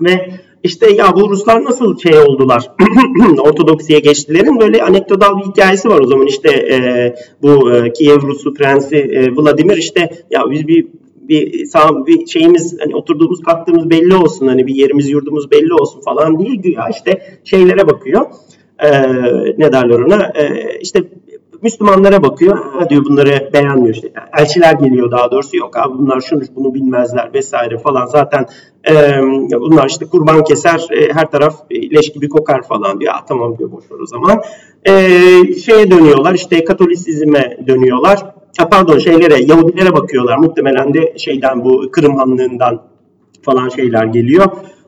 Ve işte ya bu Ruslar nasıl şey oldular, Ortodoksiye geçtilerin böyle anekdotal bir hikayesi var o zaman. İşte e, bu e, Kiev Rusu prensi e, Vladimir işte ya biz bir bir sağ bir şeyimiz hani oturduğumuz kalktığımız belli olsun. Hani bir yerimiz yurdumuz belli olsun falan diye güya işte şeylere bakıyor. E, ne derler ona? E, işte Müslümanlara bakıyor. Ha diyor bunları beğenmiyor işte. Elçiler geliyor daha doğrusu. Yok abi bunlar şunu bunu bilmezler vesaire falan. Zaten e, bunlar işte kurban keser e, her taraf leş gibi kokar falan diyor. tamam diyor boş ver o zaman. E, şeye dönüyorlar işte Katolisizme dönüyorlar. Ha, pardon şeylere Yahudilere bakıyorlar. Muhtemelen de şeyden bu Kırım Hanlığı'ndan falan şeyler geliyor.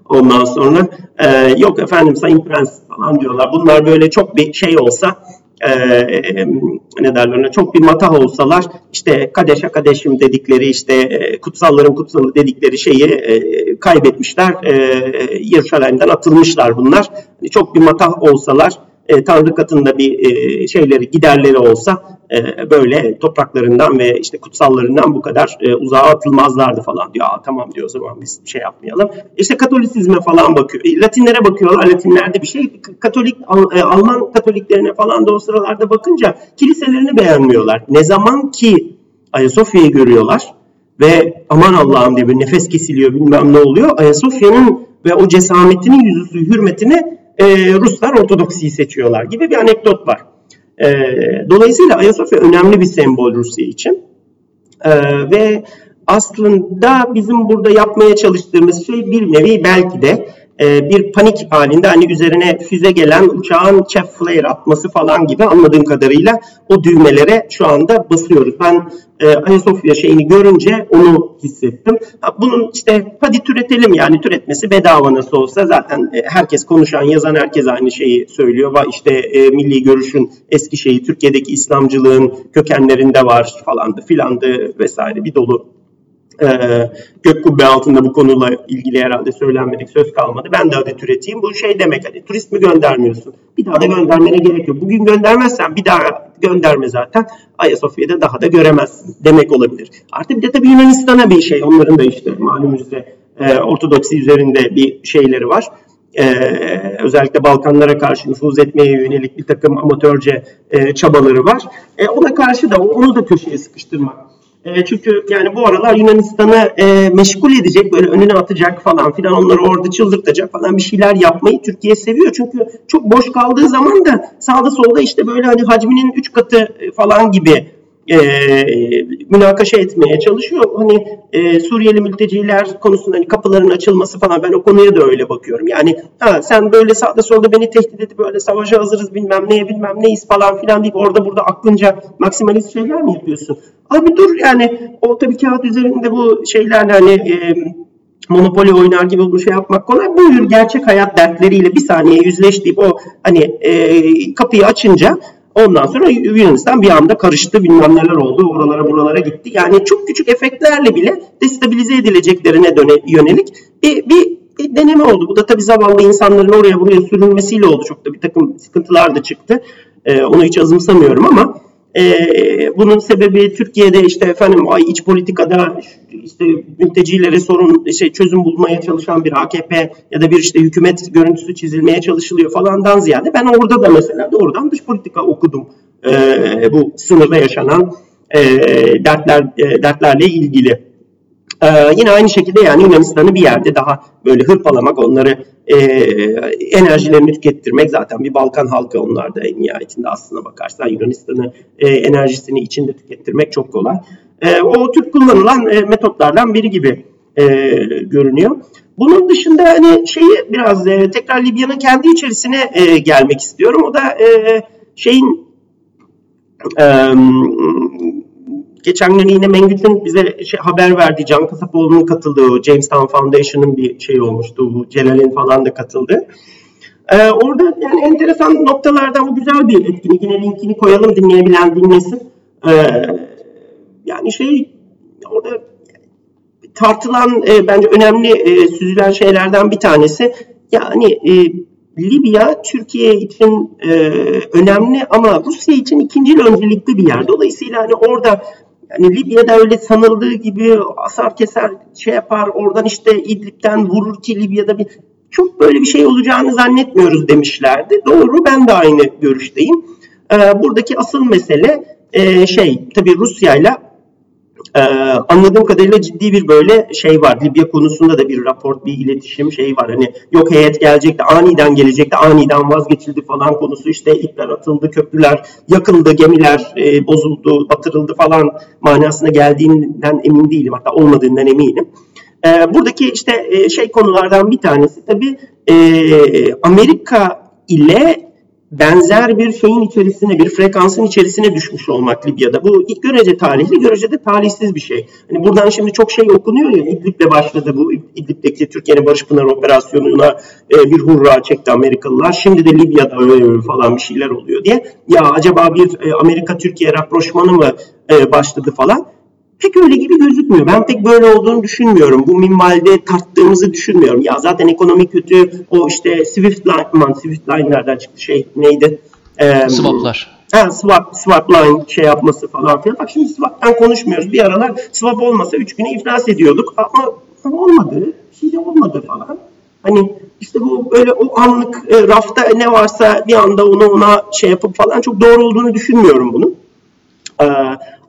Ondan sonra e, yok efendim Sayın Prens falan diyorlar. Bunlar böyle çok bir şey olsa e, ne derler çok bir matah olsalar işte kadeşe kadeşim dedikleri işte e, kutsalların kutsalı dedikleri şeyi e, kaybetmişler. E, Yeruşalayim'den atılmışlar bunlar. Hani çok bir matah olsalar e, Tanrı katında bir e, şeyleri giderleri olsa e, böyle topraklarından ve işte kutsallarından bu kadar e, uzağa atılmazlardı falan diyor. Aa, tamam diyor o zaman biz şey yapmayalım. İşte Katolisizme falan bakıyor. E, Latinlere bakıyorlar. Latinlerde bir şey. Katolik e, Alman Katoliklerine falan da o sıralarda bakınca kiliselerini beğenmiyorlar. Ne zaman ki Ayasofya'yı görüyorlar ve aman Allah'ım diye bir nefes kesiliyor bilmem ne oluyor. Ayasofya'nın ve o cesametinin yüzüsü hürmetine e, Ruslar Ortodoksiyi seçiyorlar gibi bir anekdot var. E, dolayısıyla Ayasofya önemli bir sembol Rusya için. E, ve aslında bizim burada yapmaya çalıştığımız şey bir nevi belki de e, bir panik halinde hani üzerine füze gelen uçağın chef flare atması falan gibi anladığım kadarıyla o düğmelere şu anda basıyoruz. Ben e, Ayasofya şeyini görünce onu hissettim. Bunun işte hadi türetelim yani türetmesi bedava nasıl olsa zaten e, herkes konuşan yazan herkes aynı şeyi söylüyor. Va işte e, milli görüşün eski şeyi Türkiye'deki İslamcılığın kökenlerinde var falandı filandı vesaire bir dolu e, gök kubbe altında bu konuyla ilgili herhalde söylenmedik söz kalmadı. Ben de adet üreteyim. Bu şey demek hani turist mi göndermiyorsun? Bir daha da göndermene gerek yok. Bugün göndermezsen bir daha gönderme zaten. Ayasofya'da daha da göremezsin demek olabilir. Artık bir de tabii Yunanistan'a bir şey. Onların da işte malum üzere e, Ortodoksi üzerinde bir şeyleri var. Ee, özellikle Balkanlara karşı nüfuz etmeye yönelik bir takım amatörce e, çabaları var. E, ona karşı da onu da köşeye sıkıştırmak e, çünkü yani bu aralar Yunanistan'ı e, meşgul edecek, böyle önüne atacak falan filan, onları orada çıldırtacak falan bir şeyler yapmayı Türkiye seviyor. Çünkü çok boş kaldığı zaman da sağda solda işte böyle hani hacminin 3 katı falan gibi e, münakaşa etmeye çalışıyor. Hani e, Suriyeli mülteciler konusunda hani kapıların açılması falan ben o konuya da öyle bakıyorum. Yani ha, sen böyle sağda solda beni tehdit edip böyle savaşa hazırız bilmem neye bilmem neyiz falan filan deyip orada burada aklınca maksimalist şeyler mi yapıyorsun? Abi dur yani o tabii kağıt üzerinde bu şeyler hani e, monopoli oynar gibi bu şey yapmak kolay. Buyur gerçek hayat dertleriyle bir saniye yüzleştiği o hani e, kapıyı açınca ondan sonra Yunanistan bir anda karıştı bilmem neler oldu oralara buralara gitti. Yani çok küçük efektlerle bile destabilize edileceklerine döne, yönelik bir, bir, bir deneme oldu. Bu da tabii zavallı insanların oraya buraya sürülmesiyle oldu. Çok da bir takım sıkıntılar da çıktı. E, onu hiç azımsamıyorum ama ee, bunun sebebi Türkiye'de işte efendim iç politikada işte mültecilere sorun şey çözüm bulmaya çalışan bir AKP ya da bir işte hükümet görüntüsü çizilmeye çalışılıyor falandan ziyade ben orada da mesela doğrudan dış politika okudum. Ee, bu sınırda yaşanan e, dertler e, dertlerle ilgili. Ee, yine aynı şekilde yani Yunanistan'ı bir yerde daha böyle hırpalamak, onları e, enerjilerini tükettirmek zaten bir Balkan halkı onlar da en nihayetinde aslına bakarsan Yunanistan'ı e, enerjisini içinde tükettirmek çok kolay. E, o tür kullanılan e, metotlardan biri gibi e, görünüyor. Bunun dışında hani şeyi biraz e, tekrar Libya'nın kendi içerisine e, gelmek istiyorum. O da e, şeyin e, geçen gün yine Mengüt'ün bize şey, haber verdiği Can Kasapoğlu'nun katıldığı Jamestown Foundation'ın bir şey olmuştu. Celal'in falan da katıldı. Ee, orada yani enteresan noktalardan bu güzel bir etkinlik. Yine linkini koyalım dinleyebilen dinlesin. Ee, yani şey orada tartılan e, bence önemli e, süzülen şeylerden bir tanesi yani e, Libya Türkiye için e, önemli ama Rusya için ikinci öncelikli bir yer. Dolayısıyla hani orada yani Libya'da öyle sanıldığı gibi asar keser şey yapar oradan işte İdlib'den vurur ki Libya'da bir çok böyle bir şey olacağını zannetmiyoruz demişlerdi. Doğru ben de aynı görüşteyim. Ee, buradaki asıl mesele e, şey tabii Rusya ile ee, anladığım kadarıyla ciddi bir böyle şey var. Libya konusunda da bir rapor, bir iletişim şey var. Hani yok heyet gelecek de aniden gelecek de aniden vazgeçildi falan konusu. işte ipler atıldı, köprüler yakıldı, gemiler e, bozuldu, batırıldı falan manasına geldiğinden emin değilim. Hatta olmadığından eminim. E, buradaki işte e, şey konulardan bir tanesi tabii e, Amerika ile benzer bir şeyin içerisine, bir frekansın içerisine düşmüş olmak Libya'da. Bu ilk görece talihli, görece de talihsiz bir şey. Hani buradan şimdi çok şey okunuyor ya, İdlib'le başladı bu İdlib'deki Türkiye'nin Barış Pınar operasyonuna e, bir hurra çekti Amerikalılar. Şimdi de Libya'da öyle falan bir şeyler oluyor diye. Ya acaba bir e, Amerika-Türkiye rapproşmanı mı e, başladı falan pek öyle gibi gözükmüyor. Ben pek böyle olduğunu düşünmüyorum. Bu minvalde tarttığımızı düşünmüyorum. Ya zaten ekonomi kötü. O işte Swift line, aman Swift line nereden çıktı şey neydi? Ee, Swaplar. Ha, swap, swap line şey yapması falan filan. Bak şimdi swap'tan konuşmuyoruz. Bir aralar swap olmasa 3 güne iflas ediyorduk. Ama olmadı. Şey de olmadı falan. Hani işte bu böyle o anlık e, rafta ne varsa bir anda onu ona şey yapıp falan çok doğru olduğunu düşünmüyorum bunun. Ee,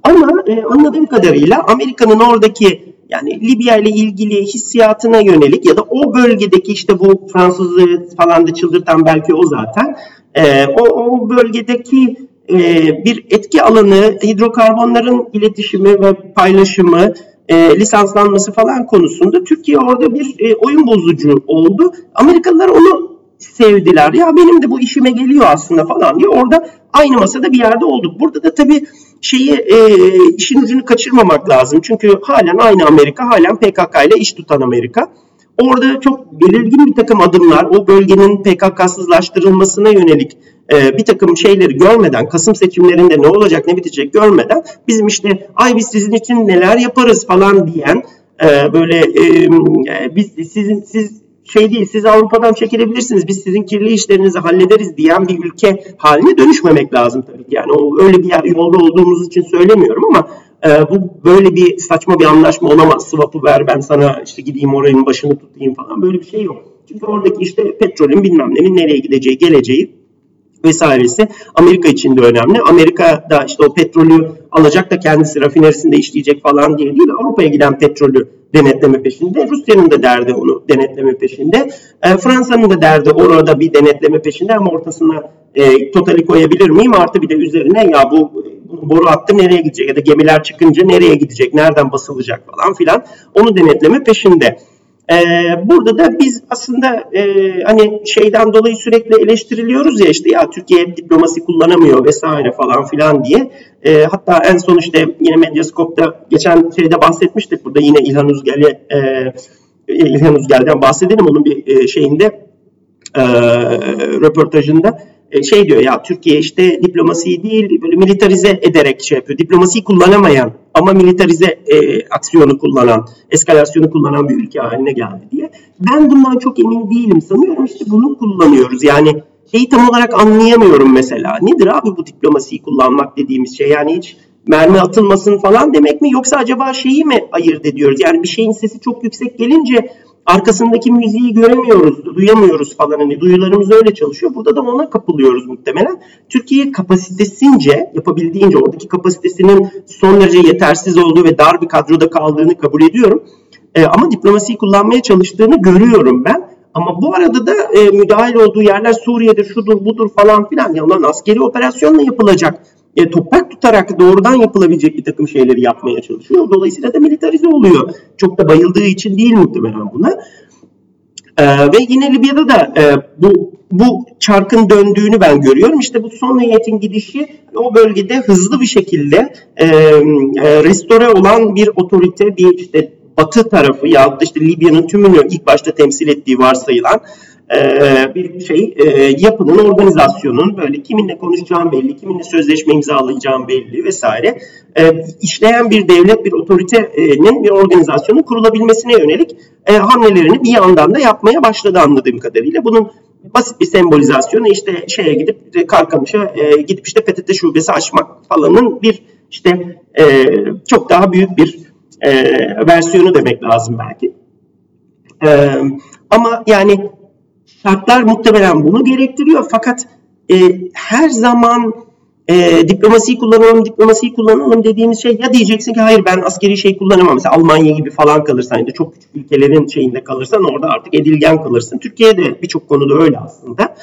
ama e, anladığım kadarıyla Amerika'nın oradaki yani Libya ile ilgili hissiyatına yönelik ya da o bölgedeki işte bu Fransızı falan da çıldırtan belki o zaten e, o, o bölgedeki e, bir etki alanı hidrokarbonların iletişimi ve paylaşımı e, lisanslanması falan konusunda Türkiye orada bir e, oyun bozucu oldu. Amerikalılar onu sevdiler. Ya benim de bu işime geliyor aslında falan diye orada aynı masada bir yerde olduk. Burada da tabii şeyi e, işin ucunu kaçırmamak lazım. Çünkü halen aynı Amerika, halen PKK ile iş tutan Amerika. Orada çok belirgin bir takım adımlar, o bölgenin PKK'sızlaştırılmasına yönelik e, bir takım şeyleri görmeden, Kasım seçimlerinde ne olacak ne bitecek görmeden bizim işte ay biz sizin için neler yaparız falan diyen e, böyle e, biz sizin siz şey değil siz Avrupa'dan çekilebilirsiniz biz sizin kirli işlerinizi hallederiz diyen bir ülke haline dönüşmemek lazım tabii ki. Yani o öyle bir yolda olduğumuz için söylemiyorum ama e, bu böyle bir saçma bir anlaşma olamaz. Swap'ı ver ben sana işte gideyim oranın başını tutayım falan böyle bir şey yok. Çünkü oradaki işte petrolün bilmem nenin nereye gideceği, geleceği vesairesi Amerika için de önemli. Amerika da işte o petrolü alacak da kendisi rafinerisinde işleyecek falan diye değil. Avrupa'ya giden petrolü denetleme peşinde. Rusya'nın da derdi onu denetleme peşinde. E, Fransa'nın da derdi orada bir denetleme peşinde ama ortasına e, totali koyabilir miyim? Artı bir de üzerine ya bu boru hattı nereye gidecek ya da gemiler çıkınca nereye gidecek, nereden basılacak falan filan onu denetleme peşinde. Ee, burada da biz aslında e, hani şeyden dolayı sürekli eleştiriliyoruz ya işte ya Türkiye diplomasi kullanamıyor vesaire falan filan diye. E, hatta en son işte yine Medyaskop'ta geçen şeyde bahsetmiştik burada yine İlhan Uzgel'e e, İlhan Uzgel'den bahsedelim onun bir e, şeyinde e, röportajında e, şey diyor ya Türkiye işte diplomasiyi değil böyle militarize ederek şey yapıyor. Diplomasiyi kullanamayan ama militarize e, aksiyonu kullanan, eskalasyonu kullanan bir ülke haline geldi diye. Ben bundan çok emin değilim. Sanıyorum işte bunu kullanıyoruz. Yani şeyi tam olarak anlayamıyorum mesela. Nedir abi bu diplomasiyi kullanmak dediğimiz şey? Yani hiç mermi atılmasın falan demek mi yoksa acaba şeyi mi ayırt ediyoruz? Yani bir şeyin sesi çok yüksek gelince arkasındaki müziği göremiyoruz, duyamıyoruz falan. Hani duyularımız öyle çalışıyor. Burada da ona kapılıyoruz muhtemelen. Türkiye kapasitesince, yapabildiğince oradaki kapasitesinin son derece yetersiz olduğu ve dar bir kadroda kaldığını kabul ediyorum. E, ama diplomasiyi kullanmaya çalıştığını görüyorum ben. Ama bu arada da e, müdahil olduğu yerler Suriye'dir, şudur, budur falan filan. Ya onların askeri operasyonla yapılacak e, toprak tutarak doğrudan yapılabilecek bir takım şeyleri yapmaya çalışıyor. Dolayısıyla da militarize oluyor. Çok da bayıldığı için değil muhtemelen buna. E, ve yine Libya'da da e, bu bu çarkın döndüğünü ben görüyorum. İşte bu son heyetin gidişi o bölgede hızlı bir şekilde e, e, restore olan bir otorite, bir işte batı tarafı ya da işte Libya'nın tümünü ilk başta temsil ettiği varsayılan e, bir şey e, yapının organizasyonun böyle kiminle konuşacağım belli, kiminle sözleşme imzalayacağım belli vesaire e, işleyen bir devlet, bir otoritenin bir organizasyonun kurulabilmesine yönelik hamlelerini bir yandan da yapmaya başladı anladığım kadarıyla. Bunun basit bir sembolizasyonu işte şeye gidip Karkamış'a gidip işte PTT şubesi açmak falanın bir işte çok daha büyük bir versiyonu demek lazım belki. ama yani Şartlar muhtemelen bunu gerektiriyor fakat e, her zaman e, diplomasiyi kullanalım, diplomasiyi kullanalım dediğimiz şey ya diyeceksin ki hayır ben askeri şey kullanamam. Mesela Almanya gibi falan kalırsan ya da çok küçük ülkelerin şeyinde kalırsan orada artık edilgen kalırsın. Türkiye'de birçok konuda öyle aslında.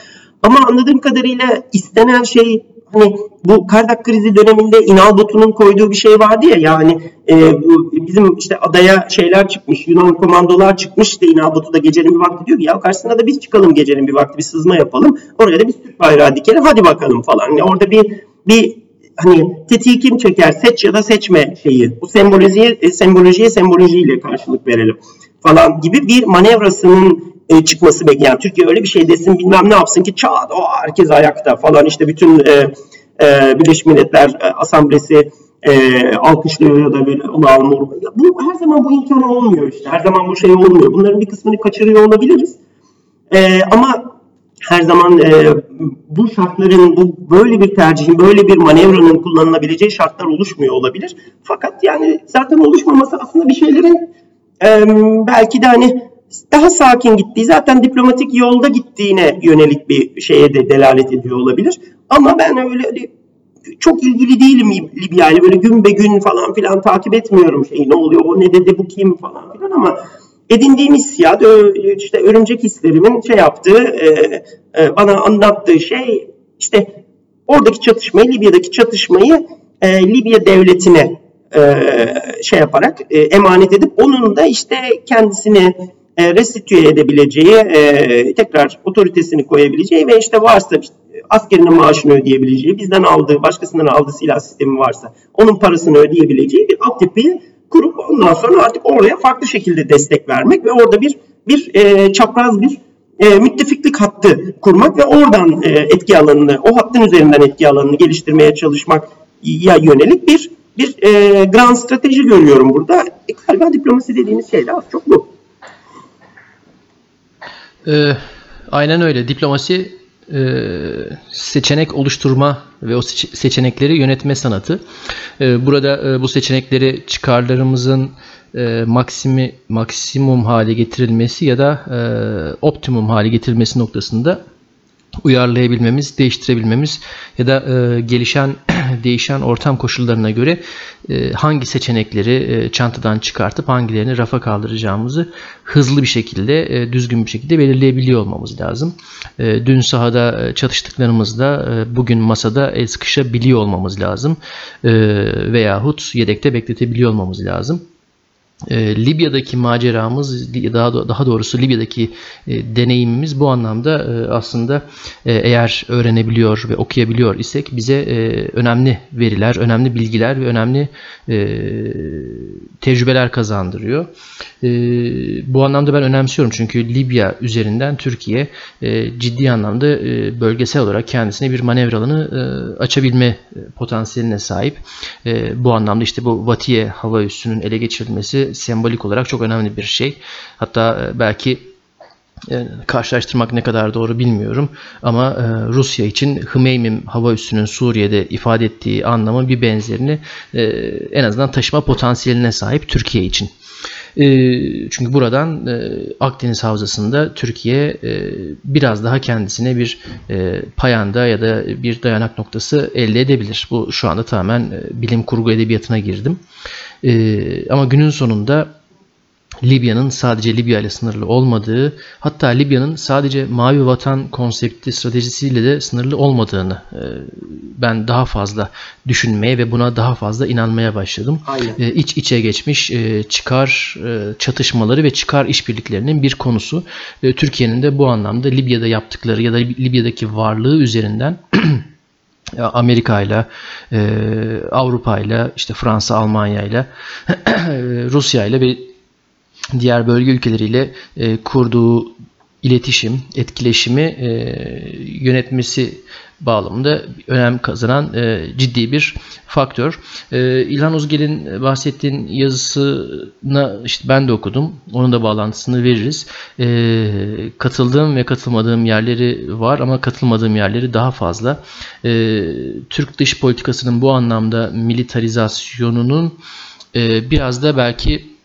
Ama anladığım kadarıyla istenen şey hani bu Kardak krizi döneminde İnalbot'un koyduğu bir şey vardı ya yani e, bu bizim işte adaya şeyler çıkmış Yunan komandolar çıkmış işte İnalbot'u da gecenin bir vakti diyor ki ya karşısına da biz çıkalım gecenin bir vakti bir sızma yapalım oraya da biz Türk bayrağı dikelim hadi bakalım falan. Yani orada bir bir hani tetiği kim çeker seç ya da seçme şeyi bu sembolojiye e, sembolojiye sembolojiyle karşılık verelim falan gibi bir manevrasının e, çıkması bekleyen Türkiye öyle bir şey desin bilmem ne yapsın ki çat o herkes ayakta falan işte bütün e, e, Birleşmiş Milletler e, Asamblesi e, alkışlıyor ya da böyle Allah'ın mor. Bu her zaman bu imkan olmuyor işte. Her zaman bu şey olmuyor. Bunların bir kısmını kaçırıyor olabiliriz. E, ama her zaman e, bu şartların, bu böyle bir tercihin, böyle bir manevranın kullanılabileceği şartlar oluşmuyor olabilir. Fakat yani zaten oluşmaması aslında bir şeylerin e, belki de hani daha sakin gittiği, zaten diplomatik yolda gittiğine yönelik bir şeye de delalet ediyor olabilir. Ama ben öyle hani çok ilgili değilim Libya ile böyle gün be gün falan filan takip etmiyorum şey ne oluyor o ne dedi bu kim falan filan ama edindiğim hissiyat işte örümcek hislerimin şey yaptığı e, e, bana anlattığı şey işte oradaki çatışmayı Libya'daki çatışmayı e, Libya devletine şey yaparak emanet edip onun da işte kendisini e, restitüye edebileceği, e, tekrar otoritesini koyabileceği ve işte varsa askerinin maaşını ödeyebileceği, bizden aldığı, başkasından aldığı silah sistemi varsa onun parasını ödeyebileceği bir altyapıyı kurup ondan sonra artık oraya farklı şekilde destek vermek ve orada bir bir e, çapraz bir e, müttefiklik hattı kurmak ve oradan e, etki alanını, o hattın üzerinden etki alanını geliştirmeye çalışmak ya yönelik bir bir e, grand strateji görüyorum burada. E, galiba diplomasi dediğimiz şey de az çok bu. Ee, aynen öyle. Diplomasi e, seçenek oluşturma ve o seçenekleri yönetme sanatı. E, burada e, bu seçenekleri çıkarlarımızın e, maksimi maksimum hale getirilmesi ya da e, optimum hale getirilmesi noktasında uyarlayabilmemiz, değiştirebilmemiz ya da e, gelişen, değişen ortam koşullarına göre e, hangi seçenekleri e, çantadan çıkartıp hangilerini rafa kaldıracağımızı hızlı bir şekilde, e, düzgün bir şekilde belirleyebiliyor olmamız lazım. Dün sahada çatıştıklarımızda bugün masada el sıkışabiliyor olmamız lazım. Veyahut yedekte bekletebiliyor olmamız lazım. E, Libya'daki maceramız daha daha doğrusu Libya'daki e, deneyimimiz bu anlamda e, aslında e, eğer öğrenebiliyor ve okuyabiliyor isek bize e, önemli veriler, önemli bilgiler ve önemli e, tecrübeler kazandırıyor. E, bu anlamda ben önemsiyorum çünkü Libya üzerinden Türkiye e, ciddi anlamda e, bölgesel olarak kendisine bir manevra alanı e, açabilme e, potansiyeline sahip. E, bu anlamda işte bu Vatiye hava üssünün ele geçirilmesi sembolik olarak çok önemli bir şey. Hatta e, belki e, karşılaştırmak ne kadar doğru bilmiyorum ama e, Rusya için Hmeymim hava üssünün Suriye'de ifade ettiği anlamın bir benzerini en azından taşıma potansiyeline sahip Türkiye için. Çünkü buradan Akdeniz Havzası'nda Türkiye biraz daha kendisine bir payanda ya da bir dayanak noktası elde edebilir. Bu şu anda tamamen bilim kurgu edebiyatına girdim. Ama günün sonunda Libya'nın sadece Libya ile sınırlı olmadığı, hatta Libya'nın sadece mavi vatan konsepti stratejisiyle de sınırlı olmadığını e, ben daha fazla düşünmeye ve buna daha fazla inanmaya başladım. Aynen. E, iç içe geçmiş e, çıkar çatışmaları ve çıkar işbirliklerinin bir konusu. Türkiye'nin de bu anlamda Libya'da yaptıkları ya da Libya'daki varlığı üzerinden Amerika ile, Avrupa ile, işte Fransa, Almanya ile, Rusya ile ve diğer bölge ülkeleriyle e, kurduğu iletişim, etkileşimi e, yönetmesi bağlamında önem kazanan e, ciddi bir faktör. E, İlhan Uzgel'in bahsettiğin yazısına işte ben de okudum. Onun da bağlantısını veririz. E, katıldığım ve katılmadığım yerleri var ama katılmadığım yerleri daha fazla. E, Türk dış politikasının bu anlamda militarizasyonunun e, biraz da belki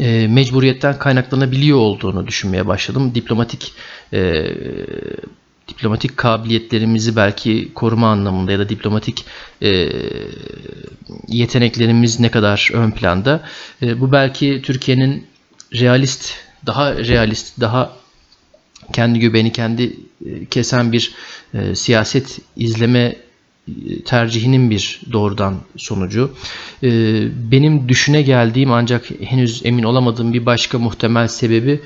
e, mecburiyetten kaynaklanabiliyor olduğunu düşünmeye başladım. Diplomatik e, diplomatik kabiliyetlerimizi belki koruma anlamında ya da diplomatik e, yeteneklerimiz ne kadar ön planda. E, bu belki Türkiye'nin realist, daha realist, daha kendi göbeğini kendi e, kesen bir e, siyaset izleme tercihinin bir doğrudan sonucu. Ee, benim düşüne geldiğim ancak henüz emin olamadığım bir başka muhtemel sebebi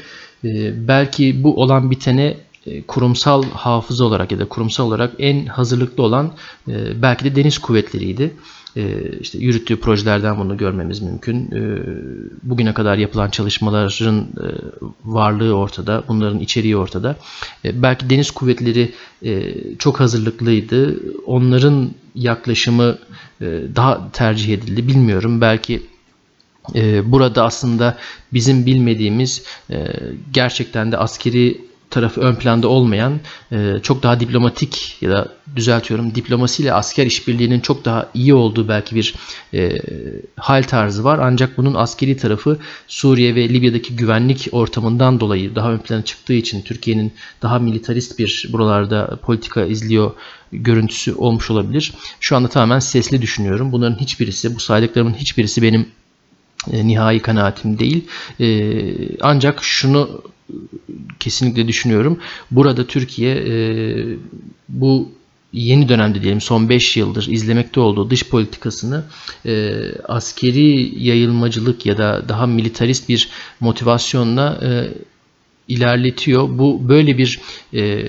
e, belki bu olan bitene e, kurumsal hafıza olarak ya da kurumsal olarak en hazırlıklı olan e, belki de deniz kuvvetleriydi. İşte yürüttüğü projelerden bunu görmemiz mümkün. Bugüne kadar yapılan çalışmaların varlığı ortada, bunların içeriği ortada. Belki deniz kuvvetleri çok hazırlıklıydı. Onların yaklaşımı daha tercih edildi. Bilmiyorum. Belki burada aslında bizim bilmediğimiz gerçekten de askeri tarafı ön planda olmayan e, çok daha diplomatik ya da düzeltiyorum diplomasiyle asker işbirliğinin çok daha iyi olduğu belki bir e, hal tarzı var. Ancak bunun askeri tarafı Suriye ve Libya'daki güvenlik ortamından dolayı daha ön plana çıktığı için Türkiye'nin daha militarist bir buralarda politika izliyor görüntüsü olmuş olabilir. Şu anda tamamen sesli düşünüyorum. Bunların hiçbirisi, bu saydıklarımın hiçbirisi benim e, nihai kanaatim değil. Ancak şunu kesinlikle düşünüyorum. Burada Türkiye e, bu yeni dönemde diyelim son 5 yıldır izlemekte olduğu dış politikasını e, askeri yayılmacılık ya da daha militarist bir motivasyonla e, ilerletiyor. Bu böyle bir e,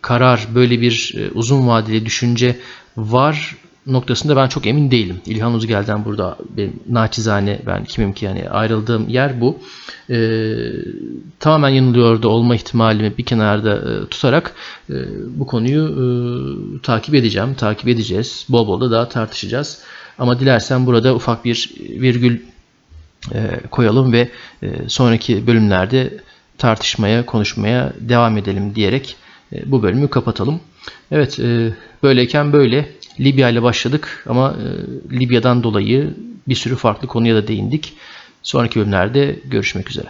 karar, böyle bir e, uzun vadeli düşünce var noktasında ben çok emin değilim. İlhan Uzgel'den burada benim naçizane ben kimim ki yani ayrıldığım yer bu. Ee, tamamen yanılıyor olma ihtimalimi bir kenarda e, tutarak e, bu konuyu e, takip edeceğim. Takip edeceğiz. Bol bol da daha tartışacağız. Ama dilersen burada ufak bir virgül e, koyalım ve e, sonraki bölümlerde tartışmaya, konuşmaya devam edelim diyerek e, bu bölümü kapatalım. Evet, e, böyleyken böyle Libya ile başladık ama e, Libya'dan dolayı bir sürü farklı konuya da değindik. Sonraki bölümlerde görüşmek üzere.